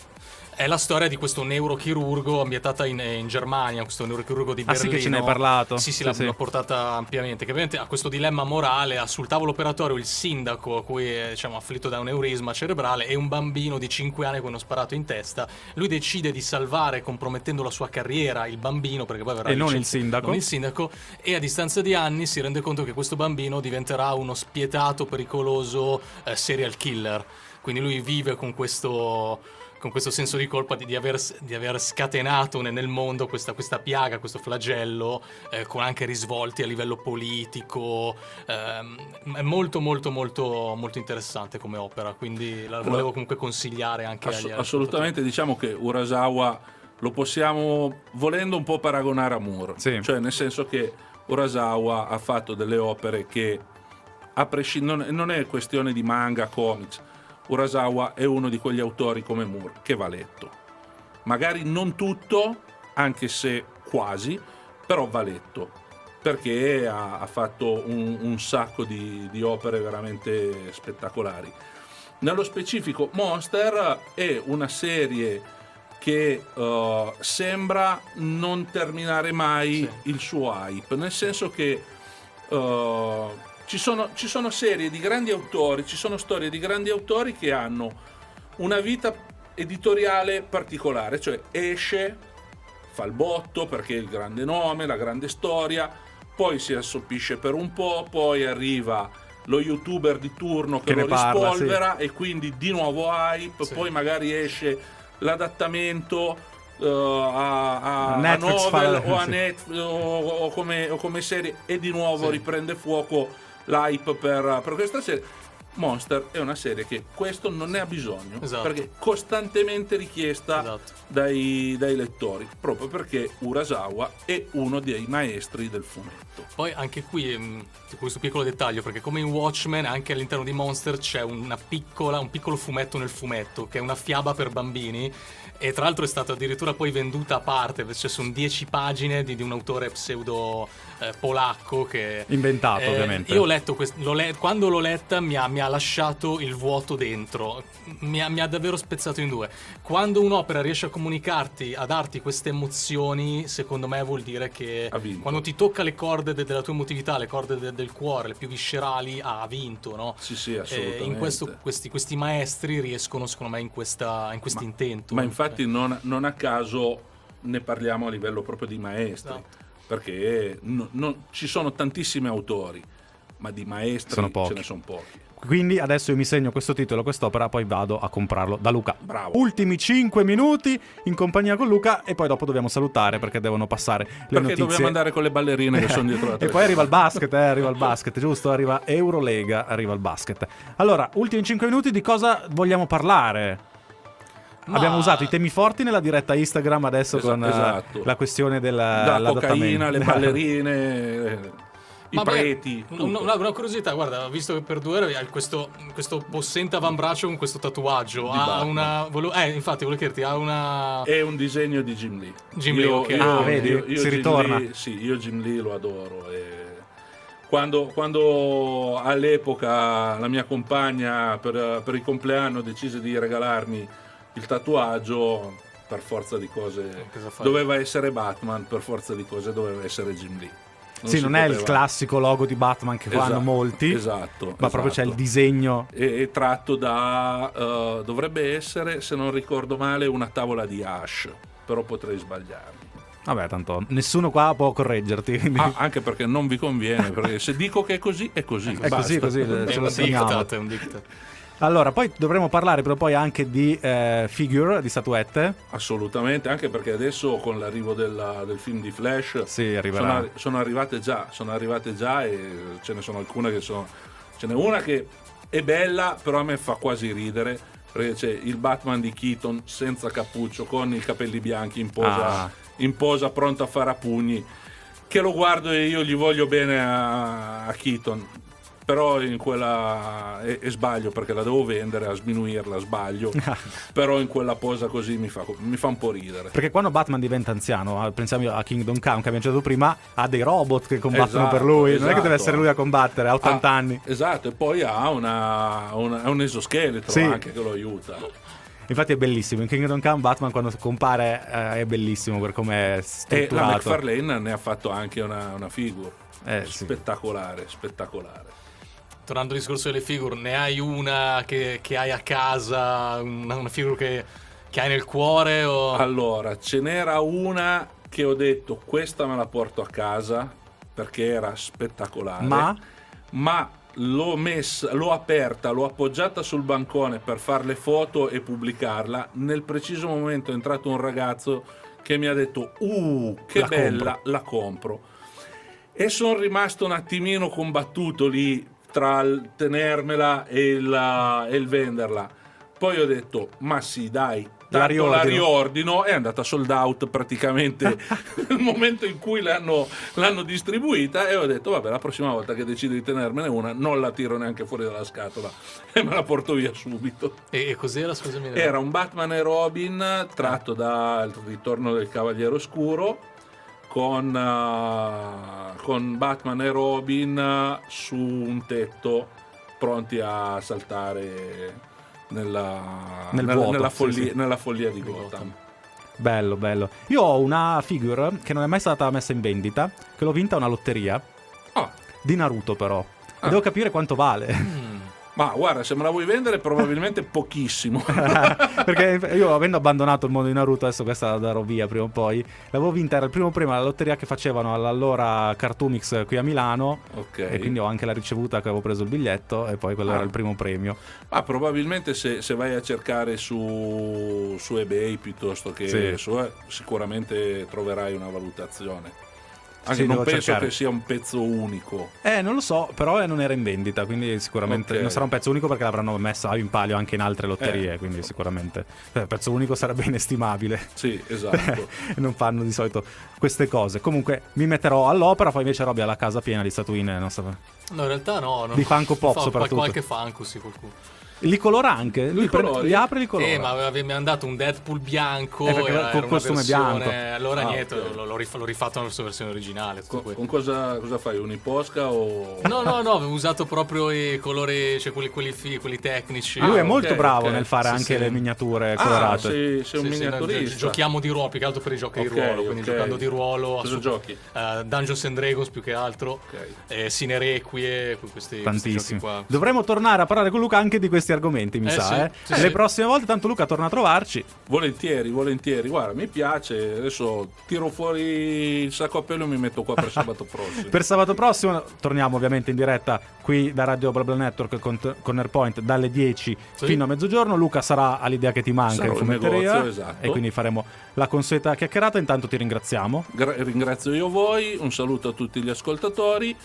È la storia di questo neurochirurgo ambientata in, in Germania, questo neurochirurgo di Ah, sì, Berlino. che ce ne hai parlato. Sì, sì, Sì, l'ha, sì. l'ha portata ampiamente. Che ovviamente ha questo dilemma morale. Ha sul tavolo operatorio il sindaco, a cui è diciamo, afflitto da un eurisma cerebrale, e un bambino di 5 anni con uno sparato in testa. Lui decide di salvare, compromettendo la sua carriera, il bambino, perché poi verrà E non il sindaco? non il sindaco. E a distanza di anni si rende conto che questo bambino diventerà uno spietato, pericoloso eh, serial killer. Quindi lui vive con questo, con questo senso di colpa di, di aver, di aver scatenato ne- nel mondo questa, questa piaga, questo flagello, eh, con anche risvolti a livello politico. Ehm, è molto, molto, molto, molto interessante come opera. Quindi la volevo comunque consigliare anche Ass- agli assolutamente, diciamo che Urasawa lo possiamo, volendo un po' paragonare a Moore. Sì. Cioè, nel senso che Urasawa ha fatto delle opere che, a prescind- non, non è questione di manga, comics. Urasawa è uno di quegli autori come Moore che va letto. Magari non tutto, anche se quasi, però va letto. perché ha, ha fatto un, un sacco di, di opere veramente spettacolari. Nello specifico Monster è una serie che uh, sembra non terminare mai Sì. il suo hype, nel senso che uh, ci, sono, ci sono serie di grandi autori, ci sono storie di grandi autori che hanno una vita editoriale particolare, cioè esce, fa il botto perché è il grande nome, la grande storia, poi si assoppisce per un po', poi arriva lo youtuber di turno che, Che lo parla, rispolvera e quindi di nuovo hype, Sì. poi magari esce l'adattamento eh, a, a- a Netflix novel o, a. Netflix, o, o come, o come serie e di nuovo Sì. riprende fuoco l'hype per, per questa serie. Monster è una serie che questo non ne ha bisogno Esatto. perché è costantemente richiesta Esatto. dai, dai lettori proprio perché Urasawa è uno dei maestri del fumetto. Poi anche qui ehm, questo piccolo dettaglio, perché come in Watchmen anche all'interno di Monster c'è una piccola, un piccolo fumetto nel fumetto, che è una fiaba per bambini. E tra l'altro è stata addirittura poi venduta a parte, cioè sono 10 pagine di, di un autore pseudo eh, polacco che... Inventato, Eh, ovviamente. Io ho letto, quest- l'ho le- quando l'ho letta mi ha, mi ha lasciato il vuoto dentro, mi ha, mi ha davvero spezzato in due. Quando un'opera riesce a comunicarti, a darti queste emozioni, secondo me vuol dire che quando ti tocca le corde de- della tua emotività, le corde de- del cuore, le più viscerali, ha vinto, no? Sì, sì, Eh, assolutamente. in questo, questi, questi maestri riescono, secondo me, in, questa, in questo intento. Ma infatti non, non a caso ne parliamo a livello proprio di maestri, Esatto. perché no- no- ci sono tantissimi autori, ma di maestri Sono ce ne sono pochi. Quindi adesso io mi segno questo titolo, quest'opera, poi vado a comprarlo da Luca. Bravo. Ultimi 5 minuti in compagnia con Luca e poi dopo dobbiamo salutare perché devono passare le Perché notizie. dobbiamo andare con le ballerine che sono dietro la E poi arriva il basket, eh, arriva il basket, giusto? Arriva Eurolega, arriva il basket. Allora, ultimi 5 minuti di cosa vogliamo parlare? Ma- Abbiamo usato i temi forti nella diretta Instagram adesso Esa- con eh, esatto. la questione del La cocaina, le ballerine, i Ma beh, preti. una, tutto. una- una curiosità, guarda, visto che per due ore hai questo, questo possente avambraccio con questo tatuaggio. Ha una. volevo- eh, infatti, volevo chiederti, ha una. È un disegno di Jim Lee. Jim Lee, ok. Ah, vedi? Si Jim ritorna. Lee- sì, io Jim Lee lo adoro. e Quando, quando all'epoca la mia compagna per, per il compleanno decise di regalarmi il tatuaggio, per forza di cose fai? doveva essere Batman, per forza di cose doveva essere Jim Lee. Sì, si non è il poteva- classico logo di Batman che Esatto, fanno molti, Esatto. ma proprio c'è il esatto. disegno. è, è tratto da eh, dovrebbe essere se non ricordo male una tavola di hash però potrei sbagliarmi Vabbè, tanto nessuno qua può correggerti. quindi- Ah, anche perché non vi conviene perché se dico che è così è così È così, basta. così, È ce lo segniamo. è un diktat. Allora, poi dovremo parlare però poi anche di eh, figure, di statuette. assolutamente anche perché adesso con l'arrivo della- del film di Flash Sì, sono, arri- sono arrivate già sono arrivate già e ce ne sono alcune che sono ce n'è una che è bella però a me fa quasi ridere perché c'è il Batman di Keaton senza cappuccio con i capelli bianchi in posa, Ah. in posa pronto a fare a pugni che lo guardo e io gli voglio bene a, a Keaton però in quella e, e sbaglio perché la devo vendere a sminuirla sbaglio però in quella posa così mi fa, mi fa un po' ridere Perché quando Batman diventa anziano, eh, pensiamo a Kingdom Come che abbiamo citato prima, ha dei robot che combattono Esatto, per lui. Non è che esatto. deve essere lui a combattere, ha 80 Ah, anni. Esatto, e poi ha una, una- un esoscheletro Sì. anche che lo aiuta. Infatti è bellissimo. In Kingdom Come Batman quando compare eh, è bellissimo per come è E la strutturato. McFarlane ne ha fatto anche una, una figure. Eh, sì. Spettacolare, spettacolare. Tornando al discorso delle figure, ne hai una che, che hai a casa, una, una figura che, che hai nel cuore? O... Allora, ce n'era una che ho detto questa me la porto a casa perché era spettacolare. Ma? Ma l'ho messa, l'ho aperta, l'ho appoggiata sul bancone per fare le foto e pubblicarla. Nel preciso momento è entrato un ragazzo che mi ha detto: Uh, che La bella, compro." la compro. E sono rimasto un attimino combattuto lì tra il tenermela e il, e il venderla. Poi ho detto: Ma sì, dai, La tanto la riordino." riordino. È andata sold out praticamente nel momento in cui l'hanno, l'hanno distribuita. E ho detto: Vabbè, la prossima volta che decido di tenermene una, non la tiro neanche fuori dalla scatola e me la porto via subito. E, e cos'era, scusami? Era un Batman e Robin tratto dal ritorno del Cavaliere Oscuro con, uh, con Batman e Robin su un tetto pronti a saltare nella, Nel nella- vuoto, nella sì, follia, sì. nella follia di Gotham. Gotham. Bello, bello. Io ho una figure che non è mai stata messa in vendita, che l'ho vinta a una lotteria, Ah, di Naruto però. Ah. Devo capire quanto vale. Mm. Ma guarda, se me la vuoi vendere probabilmente pochissimo. Perché io avendo abbandonato il mondo di Naruto, adesso questa la darò via prima o poi, l'avevo vinta, era il primo premio alla lotteria che facevano all'allora Cartoomix qui a Milano. ok. E quindi ho anche la ricevuta che avevo preso il biglietto e poi quello Ah. era il primo premio. Ma probabilmente se, se vai a cercare su, su eBay piuttosto che Sì. su, eh, sicuramente troverai una valutazione. Anche Sì, non penso cercare. che sia un pezzo unico. Eh, non lo so, però eh, non era in vendita, quindi sicuramente Ok. non sarà un pezzo unico perché l'avranno messa in palio anche in altre lotterie, quindi sicuramente eh, pezzo unico sarebbe inestimabile. Sì, esatto. non fanno di solito queste cose. Comunque mi metterò all'opera, poi invece Robby ha la casa piena di statuine, non so. No, in realtà no. no. Di Funko Pop Fa- soprattutto. Qualche Funko, sì, qualcuno. Li colora anche, lui Li pre- colori? li apre e li colora. Eh, ma ave- mi hanno dato un Deadpool bianco. Eh, era, col era costume versione- bianco. Allora Ah, niente, ok. l'ho, l'ho rif- l'ho rifatto nella sua versione originale. con, con cosa, cosa fai? Un'iposca o... No, no, no, avevo usato proprio i colori, cioè quelli, quelli, fi- quelli tecnici. Lui è Ah, molto bravo ok. nel fare Sì, anche sì. le miniature Ah, colorate. sei, sei un Sì, sì, miniaturista. gi- giochiamo di ruolo, più che altro per i giochi di ruolo. Quindi giocando di ruolo. Cosa assu- giochi? eh, Dungeons and Dragons più che altro. Ok. Eh, Sine Requie, questi, questi giochi Tantissimo. qua. Dovremmo tornare a parlare con Luca anche di questi argomenti, mi Eh, sa. sì, eh. sì, Le sì. prossime volte, tanto Luca torna a trovarci. Volentieri, volentieri. Guarda, mi piace. Adesso tiro fuori il sacco a pelo e mi metto qua per sabato prossimo. Per sabato prossimo torniamo ovviamente in diretta qui da Radio Blabla Network con, con Airpoint dalle 10 Sì. fino a mezzogiorno. Luca sarà all'idea che ti manca Sarò in fumetteria negozio, esatto. e quindi faremo la consueta chiacchierata. Intanto ti ringraziamo. Gra- ringrazio io voi, un saluto a tutti gli ascoltatori.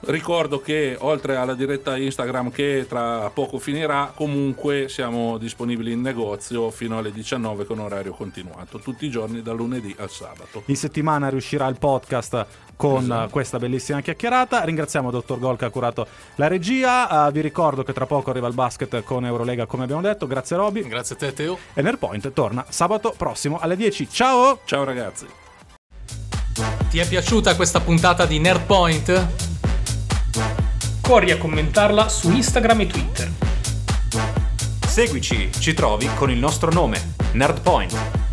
Ricordo che oltre alla diretta Instagram che tra poco finirà, comunque siamo disponibili in negozio fino alle 19 con orario continuato, tutti i giorni dal lunedì al sabato. In settimana riuscirà il podcast con Esatto. questa bellissima chiacchierata. Ringraziamo Dottor Gol che ha curato la regia. Eh, vi ricordo che tra poco arriva il basket con Eurolega, come abbiamo detto. Grazie Roby. Grazie a te, Teo. E Nerpoint torna sabato prossimo alle 10. Ciao! Ciao ragazzi! Ti è piaciuta questa puntata di Nerdpoint? Corri a commentarla su Instagram e Twitter. Seguici, ci trovi con il nostro nome, Nerdpoint.